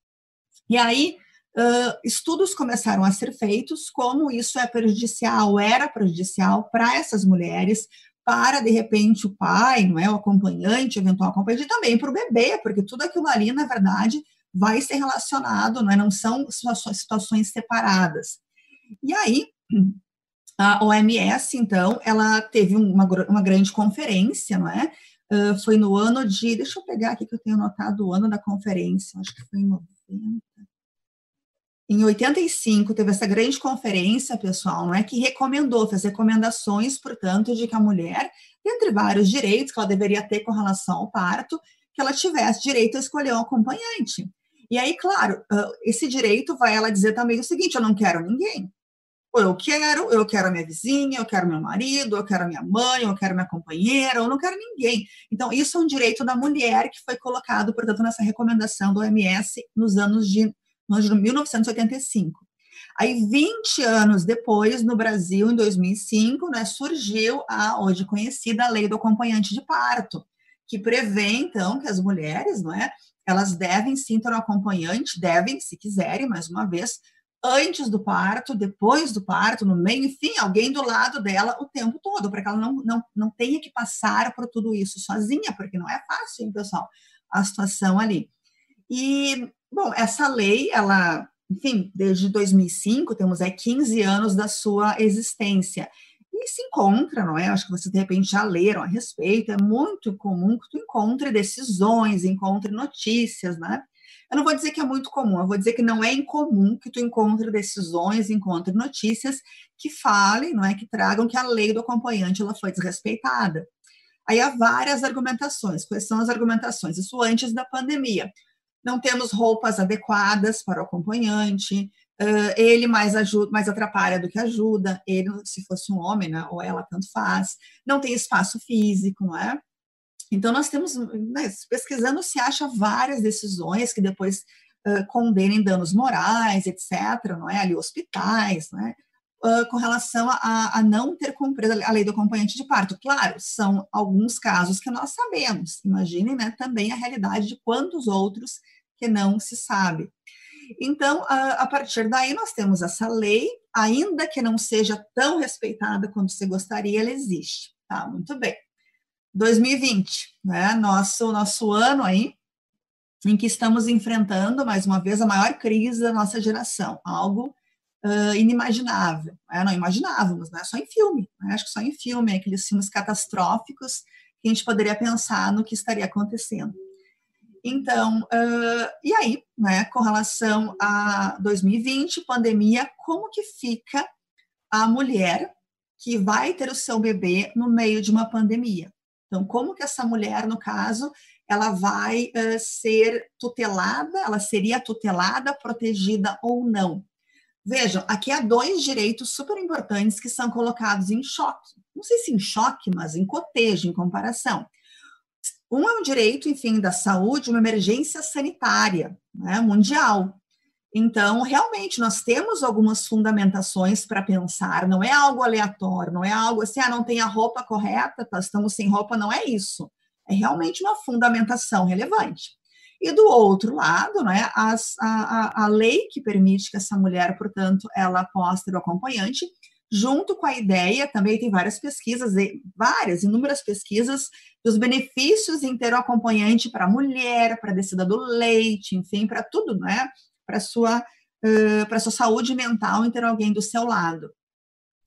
E aí, uh, estudos começaram a ser feitos, como isso é prejudicial, era prejudicial para essas mulheres, para, de repente, o pai, não é, o acompanhante, eventual acompanhante, e também para o bebê, porque tudo aquilo ali, na verdade, vai ser relacionado, não, é? não são situações, separadas. E aí, a OMS, então, ela teve uma, uma grande conferência, não é? Uh, foi no ano de, deixa eu pegar aqui que eu tenho anotado o ano da conferência, acho que foi em 90, em 85, teve essa grande conferência, pessoal, não é que recomendou, fez recomendações, portanto, de que a mulher, dentre vários direitos que ela deveria ter com relação ao parto, que ela tivesse direito a escolher um acompanhante. E aí, claro, esse direito vai ela dizer também o seguinte: eu não quero ninguém. Eu quero, eu quero a minha vizinha, eu quero meu marido, eu quero a minha mãe, eu quero minha companheira, eu não quero ninguém. Então, isso é um direito da mulher que foi colocado, portanto, nessa recomendação do OMS nos anos de no ano de 1985. Aí, 20 anos depois, no Brasil, em 2005, né, surgiu a hoje conhecida Lei do Acompanhante de Parto, que prevê, então, que as mulheres, não é, elas devem sim ter um acompanhante, devem, se quiserem, mais uma vez, antes do parto, depois do parto, no meio, enfim, alguém do lado dela o tempo todo, para que ela não, não, não tenha que passar por tudo isso sozinha, porque não é fácil, hein, pessoal, a situação ali. E Bom, essa lei, ela, enfim, desde 2005, temos aí 15 anos da sua existência. E se encontra, não é? Acho que vocês de repente já leram a respeito, é muito comum que tu encontre decisões, encontre notícias, né? Eu não vou dizer que é muito comum, eu vou dizer que não é incomum que tu encontre decisões, encontre notícias que falem, não é, que tragam que a lei do acompanhante ela foi desrespeitada. Aí há várias argumentações. Quais são as argumentações? Isso antes da pandemia não temos roupas adequadas para o acompanhante, uh, ele mais ajuda, mais atrapalha do que ajuda, ele, se fosse um homem, né, ou ela, tanto faz, não tem espaço físico, não é? Então, nós temos, né, pesquisando, se acha várias decisões que depois uh, condenem danos morais, etc., não é? Ali, hospitais, não é? Uh, com relação a, a, não ter cumprido a lei do acompanhante de parto. Claro, são alguns casos que nós sabemos. Imaginem né, também a realidade de quantos outros que não se sabe. Então, a, a partir daí, nós temos essa lei, ainda que não seja tão respeitada quanto você gostaria, ela existe. Tá, muito bem. 2020, né? Nosso, nosso ano aí, em que estamos enfrentando, mais uma vez, a maior crise da nossa geração, algo uh, inimaginável. Né? Não imaginávamos, né? Só em filme. Né? Acho que só em filme, aqueles filmes catastróficos que a gente poderia pensar no que estaria acontecendo. Então, uh, e aí, né, com relação a 2020, pandemia, como que fica a mulher que vai ter o seu bebê no meio de uma pandemia? Então, como que essa mulher, no caso, ela vai uh, ser tutelada, ela seria tutelada, protegida ou não? Vejam, aqui há dois direitos super importantes que são colocados em choque. Não sei se em choque, mas em cotejo, em comparação. Um é um direito, enfim, da saúde, uma emergência sanitária né, mundial. Então, realmente, nós temos algumas fundamentações para pensar, não é algo aleatório, não é algo assim, ah, não tem a roupa correta, tá, estamos sem roupa, não é isso. É realmente uma fundamentação relevante. E do outro lado, né, as, a, a, lei que permite que essa mulher, portanto, ela possa ter o acompanhante, junto com a ideia, também tem várias pesquisas, várias, inúmeras pesquisas, dos benefícios em ter o acompanhante para a mulher, para a descida do leite, enfim, para tudo, né? Para a sua, uh, para sua saúde mental em ter alguém do seu lado.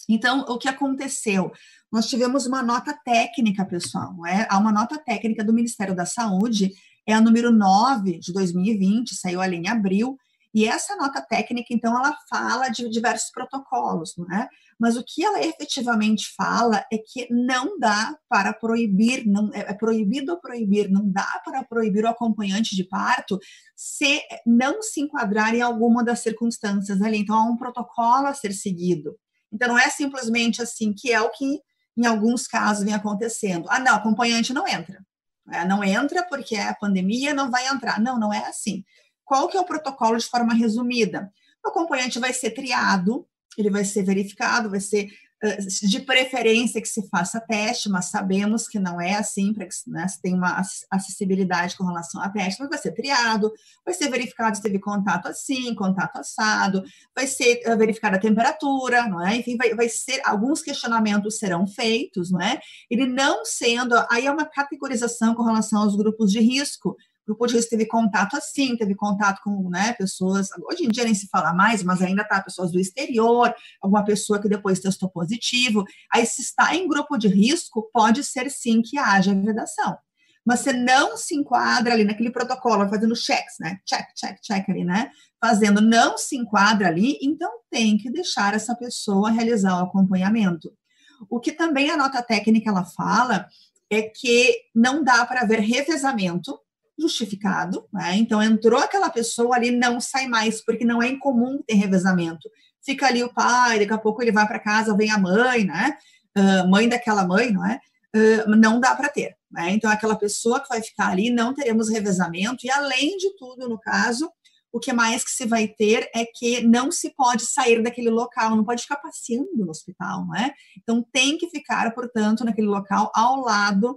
Então, o que aconteceu? Nós tivemos uma nota técnica, pessoal, é? Há uma nota técnica do Ministério da Saúde é a número 9 de 2020, saiu ali em abril, e essa nota técnica, então, ela fala de diversos protocolos, não é? Mas o que ela efetivamente fala é que não dá para proibir, não é, é proibido proibir, não dá para proibir o acompanhante de parto se não se enquadrar em alguma das circunstâncias ali. Então, há um protocolo a ser seguido. Então, não é simplesmente assim, que é o que em alguns casos vem acontecendo. Ah, não, acompanhante não entra. É, não entra porque é a pandemia, não vai entrar. Não, não é assim. Qual que é o protocolo de forma resumida? O acompanhante vai ser triado, ele vai ser verificado, vai ser de preferência que se faça teste, mas sabemos que não é assim, para que né, se tem uma acessibilidade com relação a teste, mas vai ser triado, vai ser verificado se teve contato assim, contato assado, vai ser verificada a temperatura, não é? Enfim, vai, vai ser, alguns questionamentos serão feitos, não é? Ele não sendo, aí é uma categorização com relação aos grupos de risco, grupo de risco teve contato assim, teve contato com né, pessoas, hoje em dia nem se fala mais, mas ainda tá pessoas do exterior, alguma pessoa que depois testou positivo. Aí, se está em grupo de risco, pode ser sim que haja vedação. Mas você não se enquadra ali naquele protocolo, fazendo checks, né? Check, check, check ali, né? Fazendo, não se enquadra ali, então tem que deixar essa pessoa realizar o acompanhamento. O que também a nota técnica ela fala é que não dá para haver revezamento justificado, né? Então entrou aquela pessoa ali, não sai mais, porque não é incomum ter revezamento. Fica ali o pai, daqui a pouco ele vai para casa, vem a mãe, né? Uh, mãe daquela mãe, não é? Uh, não dá para ter, né? Então aquela pessoa que vai ficar ali, não teremos revezamento, e além de tudo, no caso, o que mais que se vai ter é que não se pode sair daquele local, não pode ficar passeando no hospital, não é? Então tem que ficar, portanto, naquele local ao lado,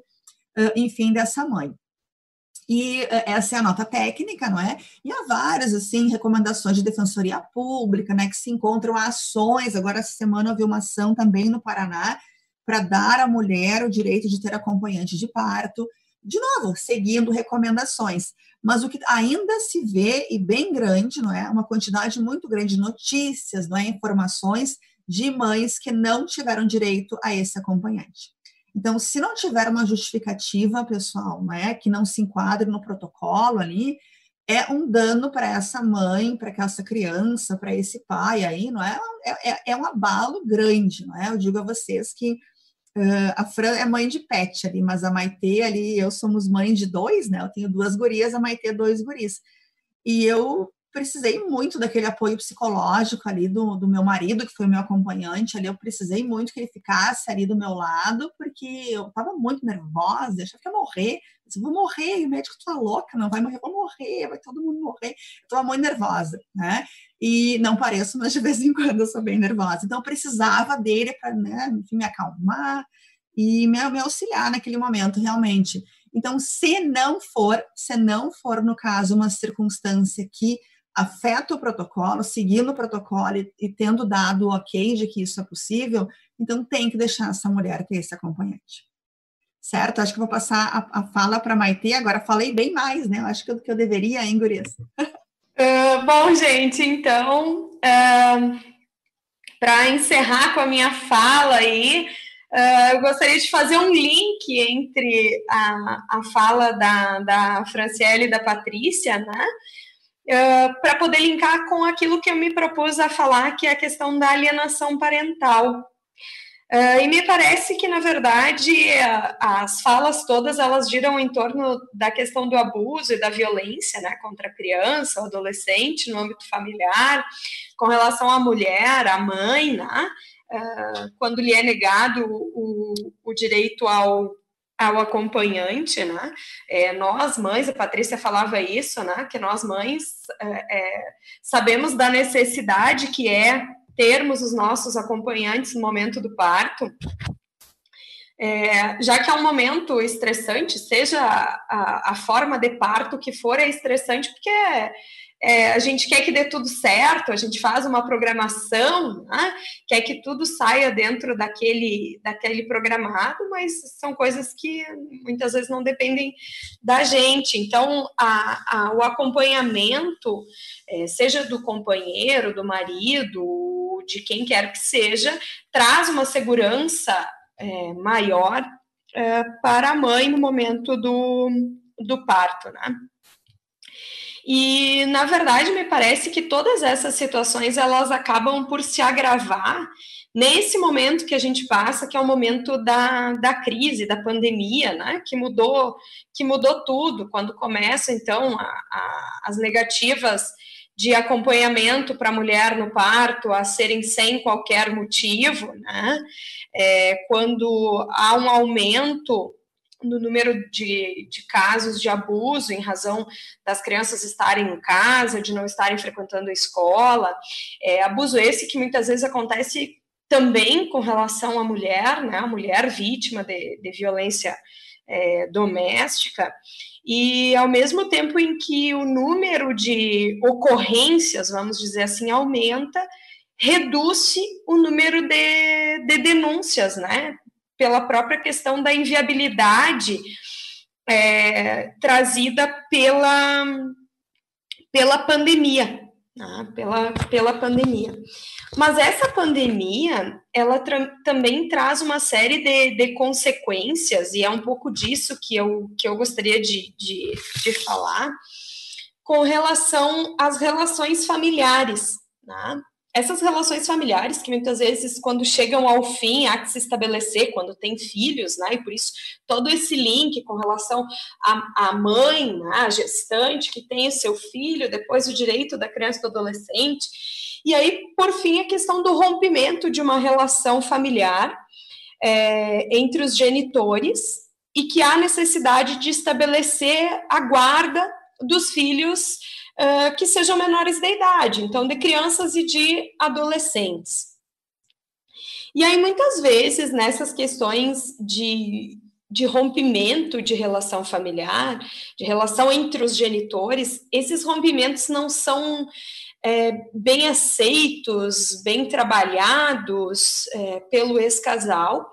uh, enfim, dessa mãe. E eh, essa é a nota técnica, não é? E há várias, assim, recomendações de defensoria pública, né, que se encontram ações. Agora, essa semana, houve uma ação também no Paraná para dar à mulher o direito de ter acompanhante de parto. De novo, seguindo recomendações. Mas o que ainda se vê, e bem grande, não é? Uma quantidade muito grande de notícias, não é? Informações de mães que não tiveram direito a esse acompanhante. Então, se não tiver uma justificativa, pessoal, né, que não se enquadre no protocolo ali, é um dano para essa mãe, para essa criança, para esse pai aí, não é? é? É, é? um abalo grande, não é? Eu digo a vocês que uh, a Fran é mãe de pet ali, mas a Maitê ali, eu somos mãe de dois, né? Eu tenho duas gurias, a Maitê dois guris. E eu precisei muito daquele apoio psicológico ali do, do meu marido, que foi meu acompanhante ali. Eu precisei muito que ele ficasse ali do meu lado, porque eu estava muito nervosa, achava que ia morrer. Eu disse, vou morrer, e o médico tá louca, não vai morrer, vou morrer, vai todo mundo morrer. Eu estava muito nervosa, né? E não pareço, mas de vez em quando eu sou bem nervosa. Então eu precisava dele para, né, enfim, me acalmar e me, me auxiliar naquele momento, realmente. Então, se não for, se não for, no caso, uma circunstância que afeta o protocolo, seguindo o protocolo e, e tendo dado o ok de que isso é possível, então tem que deixar essa mulher ter esse acompanhante. Certo? Acho que vou passar a, a fala para Maite. Agora falei bem mais, né? Eu acho que eu, que eu deveria, hein, Gurias? Uh, bom, gente, então, uh, para encerrar com a minha fala aí, uh, eu gostaria de fazer um link entre a, a fala da, da Franciele e da Patrícia, né? Para poder linkar com aquilo que eu me propus a falar, que é a questão da alienação parental. Uh, e me parece que, na verdade, as falas todas elas giram em torno da questão do abuso e da violência né, contra a criança, o adolescente, no âmbito familiar, com relação à mulher, à mãe, né, uh, quando lhe é negado o, o direito ao, ao acompanhante, né? É, nós, mães, a Patrícia falava isso, né? Que nós, mães, é, é, sabemos da necessidade que é termos os nossos acompanhantes no momento do parto, é, já que é um momento estressante, seja a, a, forma de parto que for, é estressante porque é, é, a gente quer que dê tudo certo, a gente faz uma programação, né? quer que tudo saia dentro daquele, daquele programado, mas são coisas que muitas vezes não dependem da gente. Então, a, a, o acompanhamento, é, seja do companheiro, do marido, de quem quer que seja, traz uma segurança é, maior é, para a mãe no momento do, do parto, né? E, na verdade, me parece que todas essas situações, elas acabam por se agravar nesse momento que a gente passa, que é o momento da, da crise, da pandemia, né, que mudou, que mudou tudo, quando começa, então, a, a, as negativas de acompanhamento para a mulher no parto a serem sem qualquer motivo, né? É, quando há um aumento no número de, de, casos de abuso em razão das crianças estarem em casa, de não estarem frequentando a escola, é, abuso esse que muitas vezes acontece também com relação à mulher, né, a mulher vítima de, de violência é, doméstica, e ao mesmo tempo em que o número de ocorrências, vamos dizer assim, aumenta, reduz o número de, de denúncias, né? Pela própria questão da inviabilidade é, trazida pela, pela pandemia, né? pela, pela pandemia. Mas essa pandemia, ela tra também traz uma série de, de, consequências, e é um pouco disso que eu, que eu gostaria de, de, de falar, com relação às relações familiares. Né? Essas relações familiares, que muitas vezes, quando chegam ao fim, há que se estabelecer, quando tem filhos, né? e por isso todo esse link com relação à, à mãe, né? a gestante, que tem o seu filho, depois o direito da criança e do adolescente e aí, por fim, a questão do rompimento de uma relação familiar é, entre os genitores e que há necessidade de estabelecer a guarda dos filhos uh, que sejam menores de idade, então de crianças e de adolescentes. E aí, muitas vezes, nessas questões de, de rompimento de relação familiar, de relação entre os genitores, esses rompimentos não são é, bem aceitos, bem trabalhados é, pelo ex-casal,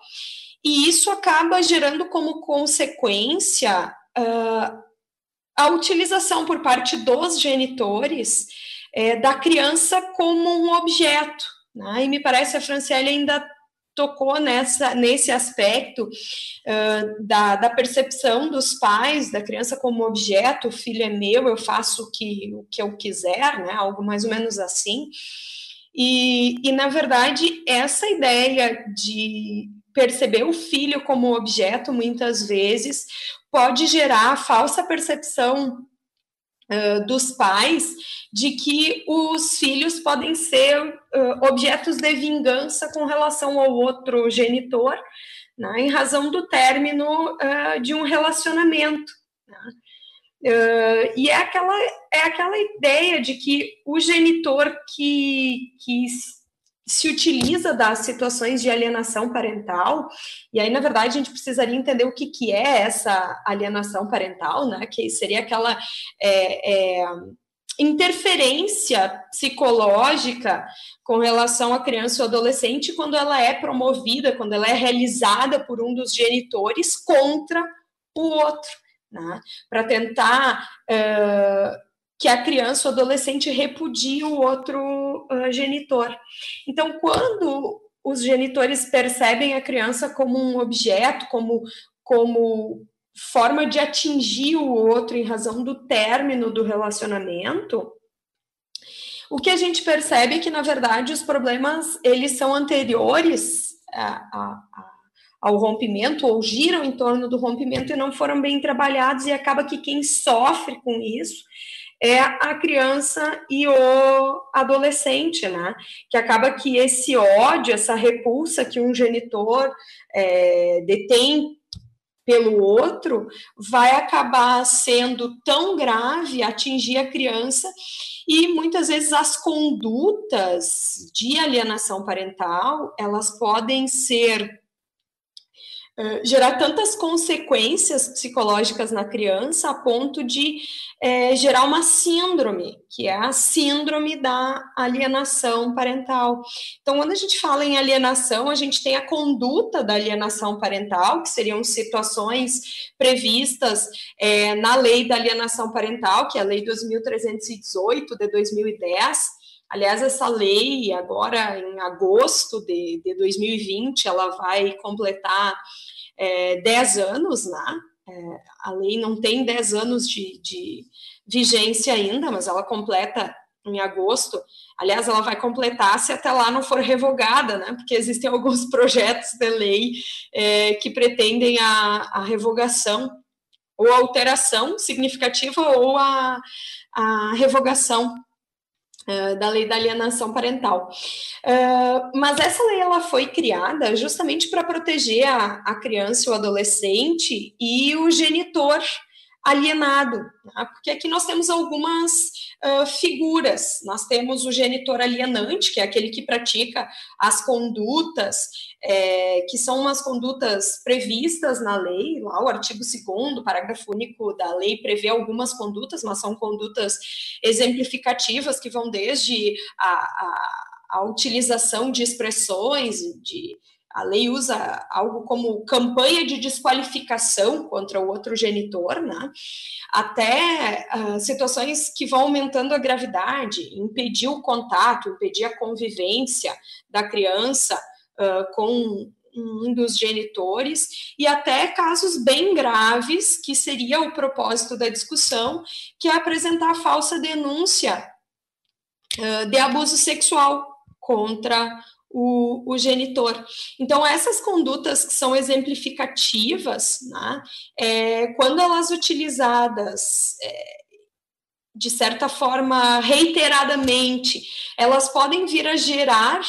e isso acaba gerando como consequência a utilização por parte dos genitores é, da criança como um objeto. Né? E me parece a Franciele ainda tocou nessa, nesse aspecto uh, da, da, percepção dos pais da criança como objeto, o filho é meu, eu faço o que, o que eu quiser, né? algo mais ou menos assim. E, e, na verdade, essa ideia de perceber o filho como objeto, muitas vezes, pode gerar a falsa percepção uh, dos pais de que os filhos podem ser uh, objetos de vingança com relação ao outro genitor, né, em razão do término uh, de um relacionamento. Né? E é aquela, é aquela ideia de que o genitor que, que se utiliza das situações de alienação parental, e aí, na verdade, a gente precisaria entender o que, que é essa alienação parental, né? Que seria aquela é, é, interferência psicológica com relação à criança ou adolescente quando ela é promovida, quando ela é realizada por um dos genitores contra o outro, né? para tentar uh, que a criança ou adolescente repudie o outro uh, genitor. Então, quando os genitores percebem a criança como um objeto, como, como forma de atingir o outro em razão do término do relacionamento, o que a gente percebe é que, na verdade, os problemas eles são anteriores a, a, a, ao rompimento ou giram em torno do rompimento e não foram bem trabalhados e acaba que quem sofre com isso é a criança e o adolescente, né? Que acaba que esse ódio, essa repulsa que um genitor é, detém pelo outro, vai acabar sendo tão grave, atingir a criança, e muitas vezes as condutas de alienação parental, elas podem ser Uh, gerar tantas consequências psicológicas na criança a ponto de é, gerar uma síndrome, que é a síndrome da alienação parental. Então, quando a gente fala em alienação, a gente tem a conduta da alienação parental, que seriam situações previstas é, na lei da alienação parental, que é a Lei 2318 de 2010. Aliás, essa lei, agora em agosto de, de 2020, ela vai completar é, 10 anos, né? É, a lei não tem 10 anos de, de vigência ainda, mas ela completa em agosto. Aliás, ela vai completar se até lá não for revogada, né? Porque existem alguns projetos de lei é, que pretendem a, a, revogação ou alteração significativa ou a, a revogação da lei da alienação parental. Uh, mas essa lei ela foi criada justamente para proteger a, a, criança e o adolescente e o genitor alienado, né? porque aqui nós temos algumas uh, figuras. Nós temos o genitor alienante, que é aquele que pratica as condutas, é, que são umas condutas previstas na lei, lá o artigo 2 parágrafo único da lei prevê algumas condutas, mas são condutas exemplificativas que vão desde a, a, a utilização de expressões, de a lei usa algo como campanha de desqualificação contra o outro genitor, né? até uh, situações que vão aumentando a gravidade, impedir o contato, impedir a convivência da criança uh, com um dos genitores, e até casos bem graves, que seria o propósito da discussão, que é apresentar falsa denúncia uh, de abuso sexual contra o, o, genitor. Então, essas condutas que são exemplificativas, né, é, quando elas utilizadas é, de certa forma reiteradamente, elas podem vir a gerar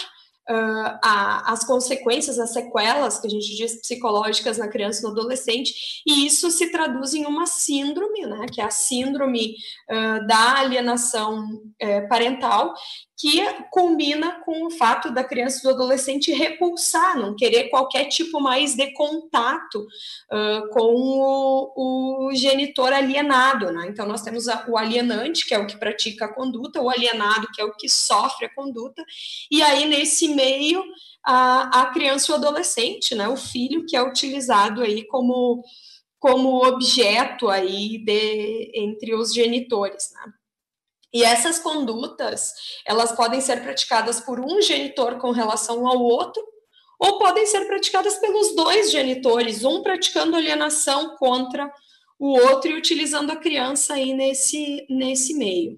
uh, a, as consequências, as sequelas, que a gente diz psicológicas na criança e no adolescente, e isso se traduz em uma síndrome, né, que é a síndrome uh, da alienação uh, parental, que combina com o fato da criança e do adolescente repulsar, não querer qualquer tipo mais de contato uh, com o, o, genitor alienado. Né? Então, nós temos a, o alienante, que é o que pratica a conduta, o alienado, que é o que sofre a conduta, e aí, nesse meio, a, a criança e o adolescente, né? o filho, que é utilizado aí como, como objeto aí de, entre os genitores. Né? E essas condutas, elas podem ser praticadas por um genitor com relação ao outro, ou podem ser praticadas pelos dois genitores, um praticando alienação contra o outro e utilizando a criança aí nesse, nesse meio.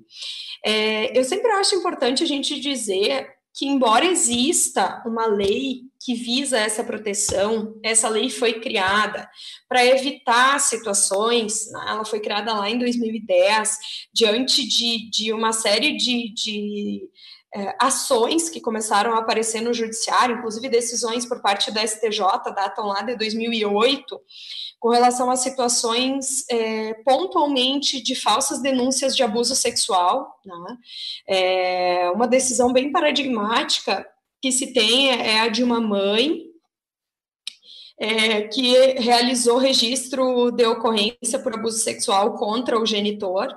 É, eu sempre acho importante a gente dizer que, embora exista uma lei que visa essa proteção, essa lei foi criada para evitar situações, né? ela foi criada lá em 2010, diante de, de uma série de, de é, ações que começaram a aparecer no judiciário, inclusive decisões por parte da STJ, datam lá de 2008, com relação a situações é, pontualmente de falsas denúncias de abuso sexual. Né? É, uma decisão bem paradigmática que se tem é a de uma mãe é, que realizou registro de ocorrência por abuso sexual contra o genitor,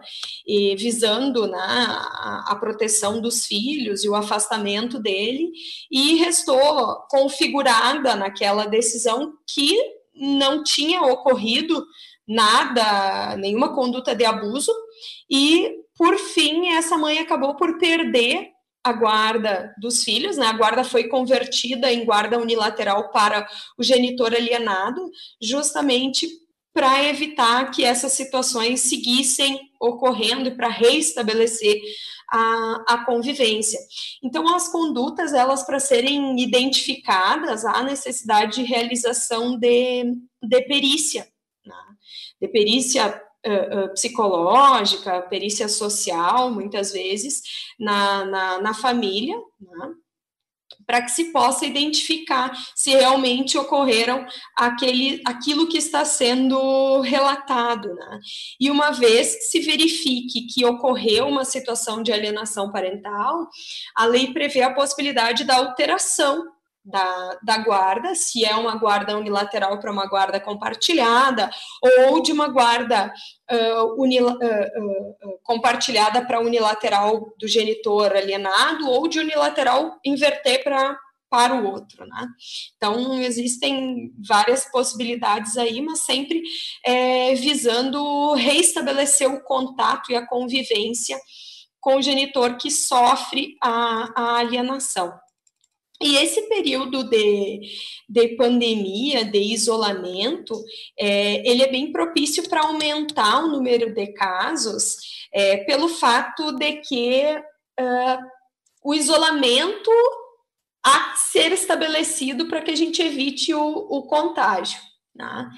e visando né, a, a proteção dos filhos e o afastamento dele, e restou configurada naquela decisão que não tinha ocorrido nada, nenhuma conduta de abuso, e por fim, essa mãe acabou por perder a guarda dos filhos, né? A guarda foi convertida em guarda unilateral para o genitor alienado, justamente para evitar que essas situações seguissem ocorrendo e para reestabelecer a, a convivência. Então, as condutas, elas para serem identificadas, há necessidade de realização de, de perícia, né? de perícia uh, uh, psicológica, perícia social, muitas vezes, na, na, na família, né? Para que se possa identificar se realmente ocorreram aquele, aquilo que está sendo relatado. Né? E uma vez que se verifique que ocorreu uma situação de alienação parental, a lei prevê a possibilidade da alteração da, da guarda, se é uma guarda unilateral para uma guarda compartilhada, ou de uma guarda uh, uh, uh, compartilhada para unilateral do genitor alienado, ou de unilateral inverter para para o outro, né? Então, existem várias possibilidades aí, mas sempre é, visando reestabelecer o contato e a convivência com o genitor que sofre a, a alienação. E esse período de, de pandemia, de isolamento, é, ele é bem propício para aumentar o número de casos, é, pelo fato de que uh, o isolamento que ser estabelecido para que a gente evite o, o contágio. Né?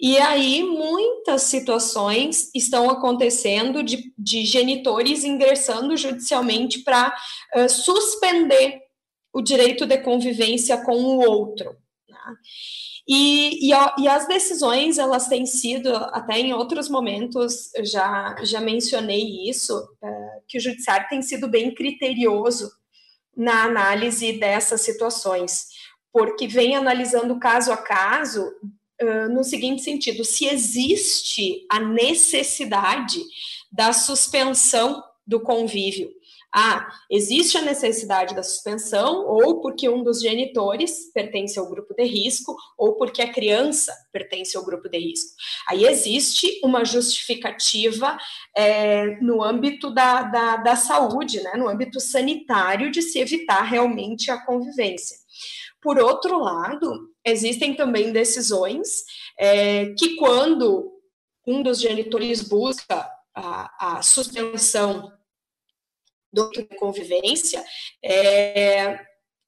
E aí, muitas situações estão acontecendo de, de genitores ingressando judicialmente para uh, suspender o direito de convivência com o outro. Né? E, e, e, as decisões, elas têm sido, até em outros momentos, já, já mencionei isso, é, que o judiciário tem sido bem criterioso na análise dessas situações, porque vem analisando caso a caso, uh, no seguinte sentido: se existe a necessidade da suspensão do convívio ah, existe a necessidade da suspensão, ou porque um dos genitores pertence ao grupo de risco, ou porque a criança pertence ao grupo de risco. Aí existe uma justificativa é, no âmbito da, da, da saúde, né, no âmbito sanitário, de se evitar realmente a convivência. Por outro lado, existem também decisões é, que, quando um dos genitores busca a, a suspensão do convivência é,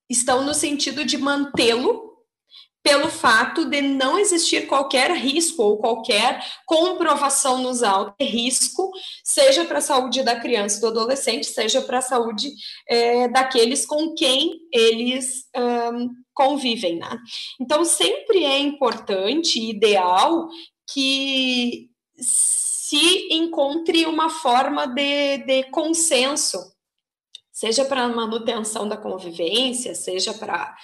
estão no sentido de mantê-lo pelo fato de não existir qualquer risco ou qualquer comprovação nos autos de risco, seja para a saúde da criança e do adolescente, seja para a saúde é, daqueles com quem eles um, convivem. Né? Então, sempre é importante e ideal que se encontre uma forma de, de consenso, seja para manutenção da convivência, seja para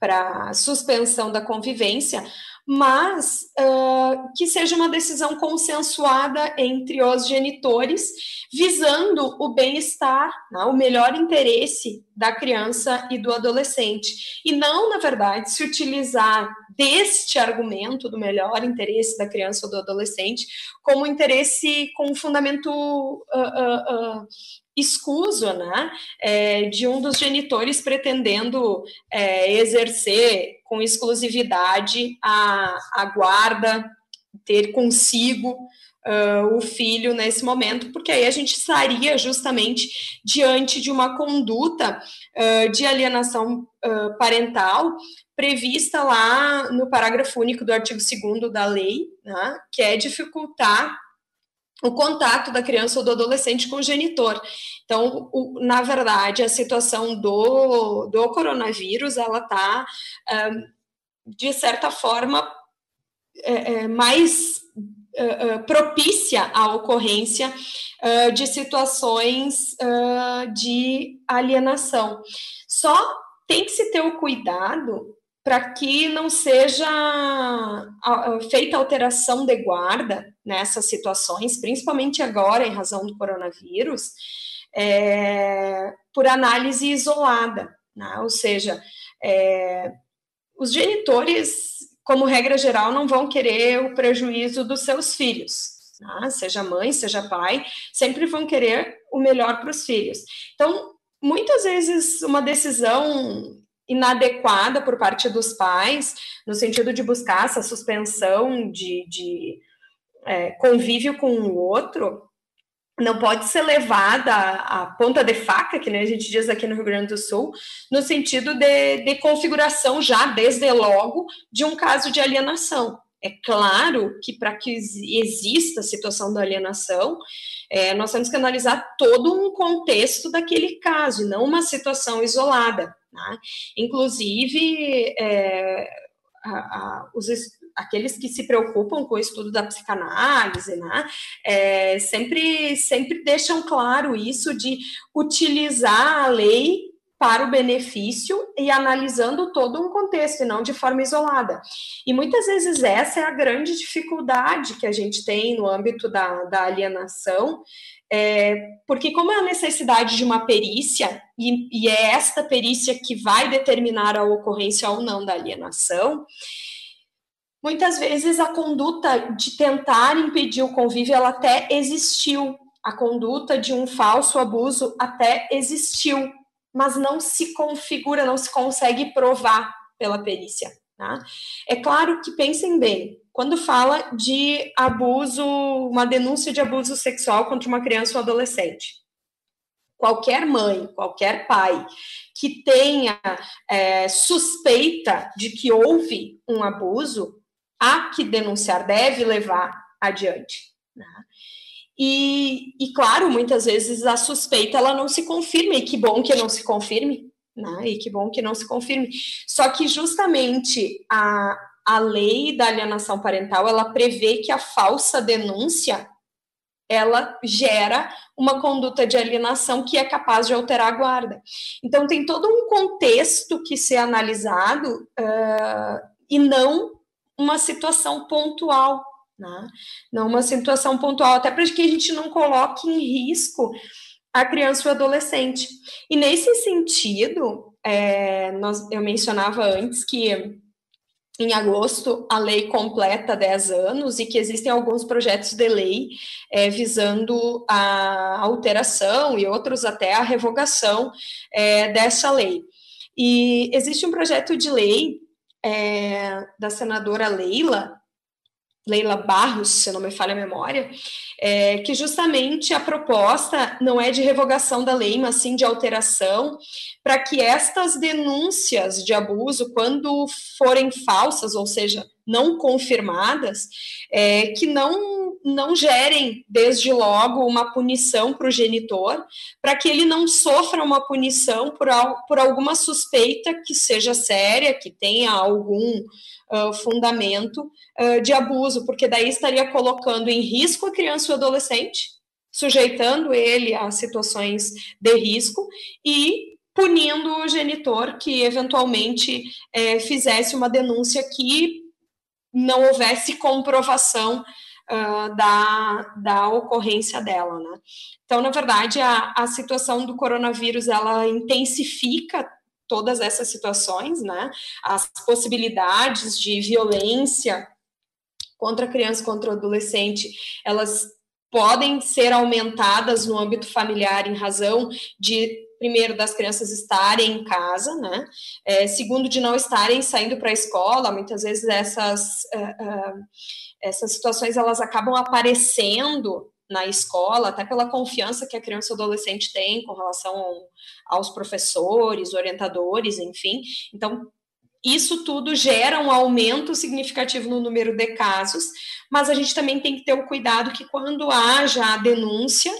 para suspensão da convivência, mas uh, que seja uma decisão consensuada entre os genitores, visando o bem-estar, né, o melhor interesse da criança e do adolescente. E não, na verdade, se utilizar deste argumento do melhor interesse da criança ou do adolescente como interesse com fundamento uh, uh, escuso, né, é, de um dos genitores pretendendo é, exercer com exclusividade a, a guarda, ter consigo uh, o filho nesse momento, porque aí a gente estaria justamente diante de uma conduta uh, de alienação uh, parental prevista lá no parágrafo único do artigo 2 da lei, né, que é dificultar o contato da criança ou do adolescente com o genitor. Então, o, na verdade, a situação do, do coronavírus, ela está, um, de certa forma, é, é, mais propícia à ocorrência de situações de alienação. Só tem que se ter o cuidado para que não seja feita alteração de guarda nessas situações, principalmente agora, em razão do coronavírus, é, por análise isolada, né? ou seja, é, os genitores, como regra geral, não vão querer o prejuízo dos seus filhos, né? seja mãe, seja pai, sempre vão querer o melhor para os filhos. Então, muitas vezes, uma decisão inadequada por parte dos pais, no sentido de buscar essa suspensão de, de é, convívio com o outro, não pode ser levada à ponta de faca, que nem a gente diz aqui no Rio Grande do Sul, no sentido de, de configuração já, desde logo, de um caso de alienação. É claro que para que exista a situação da alienação, é, nós temos que analisar todo um contexto daquele caso, não uma situação isolada. Né? Inclusive, é, a, a, os, aqueles que se preocupam com o estudo da psicanálise, né, é, sempre, sempre deixam claro isso de utilizar a lei para o benefício e analisando todo um contexto e não de forma isolada. E muitas vezes essa é a grande dificuldade que a gente tem no âmbito da, da alienação, é, porque como é a necessidade de uma perícia, e, e é esta perícia que vai determinar a ocorrência ou não da alienação, Muitas vezes a conduta de tentar impedir o convívio ela até existiu, a conduta de um falso abuso até existiu, mas não se configura, não se consegue provar pela perícia. Tá? É claro que pensem bem, quando fala de abuso, uma denúncia de abuso sexual contra uma criança ou adolescente, qualquer mãe, qualquer pai que tenha é, suspeita de que houve um abuso, há que denunciar, deve levar adiante. Né? E, e, claro, muitas vezes a suspeita ela não se confirma, e que bom que não se confirme, né? e que bom que não se confirme. Só que justamente a, a lei da alienação parental, ela prevê que a falsa denúncia, ela gera uma conduta de alienação que é capaz de alterar a guarda. Então, tem todo um contexto que ser analisado uh, e não uma situação pontual, né? não uma situação pontual, até para que a gente não coloque em risco a criança ou adolescente. E nesse sentido, é, nós, eu mencionava antes que em agosto a lei completa 10 anos e que existem alguns projetos de lei é, visando a alteração e outros até a revogação é, dessa lei. E existe um projeto de lei é, da senadora Leila, Leila Barros, se não me falha a memória, é, que justamente a proposta não é de revogação da lei, mas sim de alteração, para que estas denúncias de abuso, quando forem falsas, ou seja, não confirmadas, é, que não, não gerem, desde logo, uma punição para o genitor, para que ele não sofra uma punição por, por alguma suspeita que seja séria, que tenha algum uh, fundamento uh, de abuso, porque daí estaria colocando em risco a criança ou adolescente, sujeitando ele a situações de risco e punindo o genitor que eventualmente é, fizesse uma denúncia que não houvesse comprovação uh, da, da ocorrência dela, né? Então, na verdade, a, a situação do coronavírus, ela intensifica todas essas situações, né? As possibilidades de violência contra a criança, contra o adolescente, elas podem ser aumentadas no âmbito familiar em razão de primeiro das crianças estarem em casa, né? É, segundo de não estarem saindo para a escola, muitas vezes essas uh, uh, essas situações elas acabam aparecendo na escola, até pela confiança que a criança ou adolescente tem com relação aos professores, orientadores, enfim. Então, isso tudo gera um aumento significativo no número de casos, mas a gente também tem que ter o cuidado que quando haja a denúncia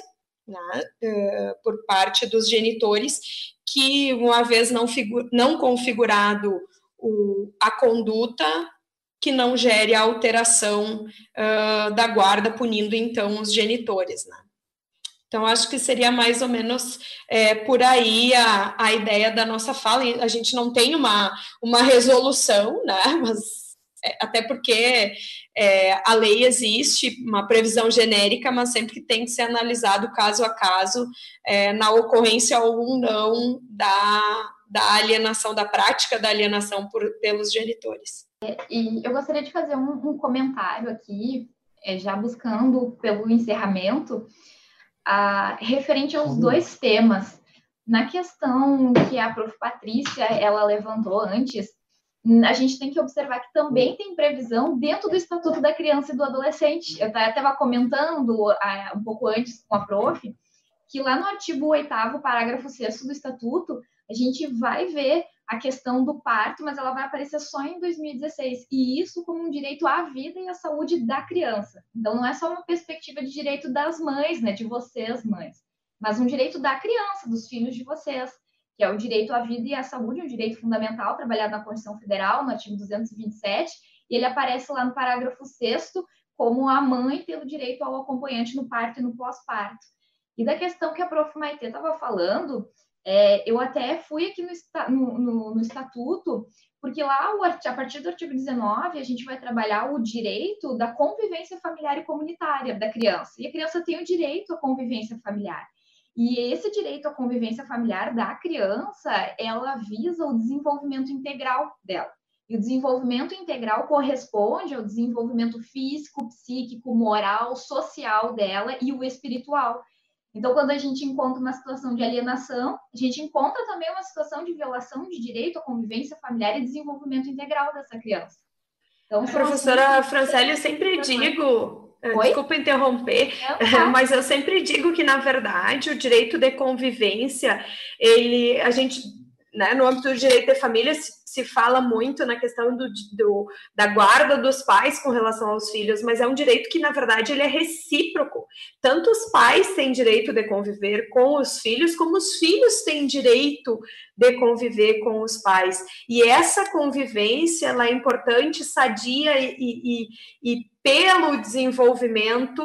né, uh, por parte dos genitores, que uma vez não, não configurado o, a conduta, que não gere a alteração uh, da guarda, punindo então os genitores. Né? Então, acho que seria mais ou menos é, por aí a, a ideia da nossa fala. A gente não tem uma, uma resolução, né? Mas é, até porque é, a lei existe, uma previsão genérica, mas sempre tem que ser analisado caso a caso, é, na ocorrência ou não da, da alienação, da prática da alienação por, pelos genitores. É, e eu gostaria de fazer um, um comentário aqui, é, já buscando pelo encerramento, referente aos dois temas. Na questão que a prof. Patrícia ela levantou antes, a gente tem que observar que também tem previsão dentro do Estatuto da Criança e do Adolescente. Eu estava comentando um pouco antes com a prof, que lá no artigo 8 parágrafo 6 do Estatuto, a gente vai ver a questão do parto, mas ela vai aparecer só em 2016, e isso como um direito à vida e à saúde da criança. Então, não é só uma perspectiva de direito das mães, né, de vocês, mães, mas um direito da criança, dos filhos de vocês, que é o direito à vida e à saúde, um direito fundamental trabalhado na Constituição Federal, no artigo 227, e ele aparece lá no parágrafo 6 como a mãe tendo direito ao acompanhante no parto e no pós-parto. E da questão que a prof. Maite estava falando, é, eu até fui aqui no, no, no, estatuto, porque lá, a partir do artigo 19, a gente vai trabalhar o direito da convivência familiar e comunitária da criança. E a criança tem o direito à convivência familiar. E esse direito à convivência familiar da criança, ela visa o desenvolvimento integral dela. E o desenvolvimento integral corresponde ao desenvolvimento físico, psíquico, moral, social dela e o espiritual. Então, quando a gente encontra uma situação de alienação, a gente encontra também uma situação de violação de direito à convivência familiar e desenvolvimento integral dessa criança. Então, professora Francélia, eu sempre digo, eh, Oi? desculpa interromper, tá. mas eu sempre digo que, na verdade, o direito de convivência, ele, a gente, né, no âmbito do direito de família, se fala muito na questão do, do, da guarda dos pais com relação aos filhos, mas é um direito que, na verdade, ele é recíproco. Tanto os pais têm direito de conviver com os filhos, como os filhos têm direito de conviver com os pais. E essa convivência ela é importante, sadia e, e, e pelo desenvolvimento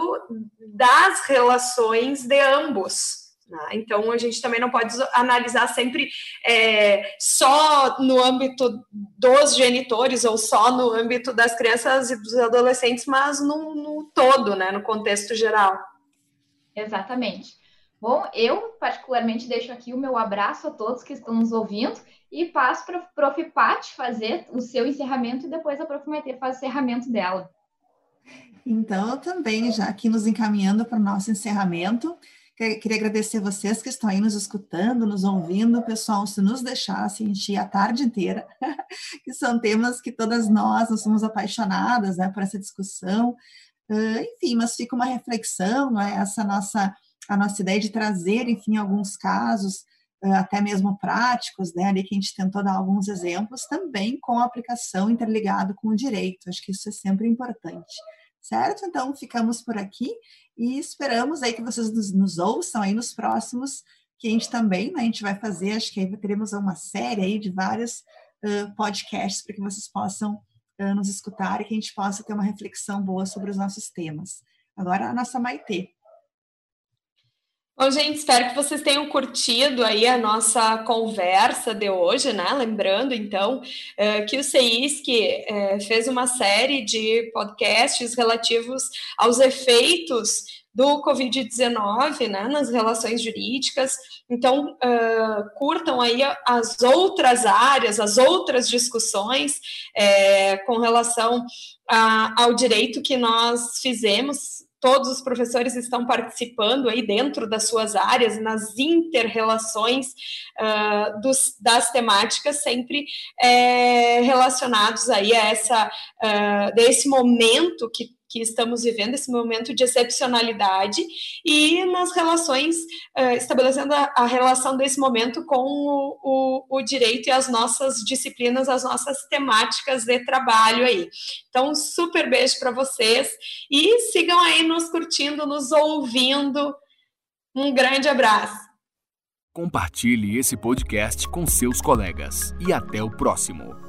das relações de ambos. Né? Então, a gente também não pode analisar sempre é, só no âmbito dos genitores ou só no âmbito das crianças e dos adolescentes, mas no, no todo, né, no contexto geral. Exatamente. Bom, eu particularmente deixo aqui o meu abraço a todos que estão nos ouvindo e passo para a Prof. Pat fazer o seu encerramento e depois a Prof. Maite faz o encerramento dela. Então, também, já aqui nos encaminhando para o nosso encerramento, Queria agradecer vocês que estão aí nos escutando, nos ouvindo, pessoal, se nos deixasse encher a tarde inteira, que são temas que todas nós, nós somos apaixonadas né, por essa discussão. Uh, enfim, mas fica uma reflexão, não é? essa nossa, a nossa ideia de trazer, enfim, alguns casos, uh, até mesmo práticos, né, ali que a gente tentou dar alguns exemplos, também com a aplicação interligado com o direito. Acho que isso é sempre importante certo? Então, ficamos por aqui e esperamos aí que vocês nos, nos ouçam aí nos próximos, que a gente também, né, a gente vai fazer, acho que aí teremos uma série aí de vários uh, podcasts para que vocês possam uh, nos escutar e que a gente possa ter uma reflexão boa sobre os nossos temas. Agora, a nossa Maitê. Bom, gente, espero que vocês tenham curtido aí a nossa conversa de hoje, né? Lembrando, então, eh, que o CEISC eh, fez uma série de podcasts relativos aos efeitos do Covid-19 né, nas relações jurídicas. Então, uh, curtam aí as outras áreas, as outras discussões com relação ao direito que nós fizemos todos os professores estão participando aí dentro das suas áreas, nas interrelações uh, das temáticas, sempre é, relacionados aí a essa, uh, desse momento que que estamos vivendo, esse momento de excepcionalidade, e nas relações, uh, estabelecendo a, a, relação desse momento com o, o, o, direito e as nossas disciplinas, as nossas temáticas de trabalho aí. Então, super beijo para vocês e sigam aí nos curtindo, nos ouvindo. Um grande abraço. Compartilhe esse podcast com seus colegas e até o próximo.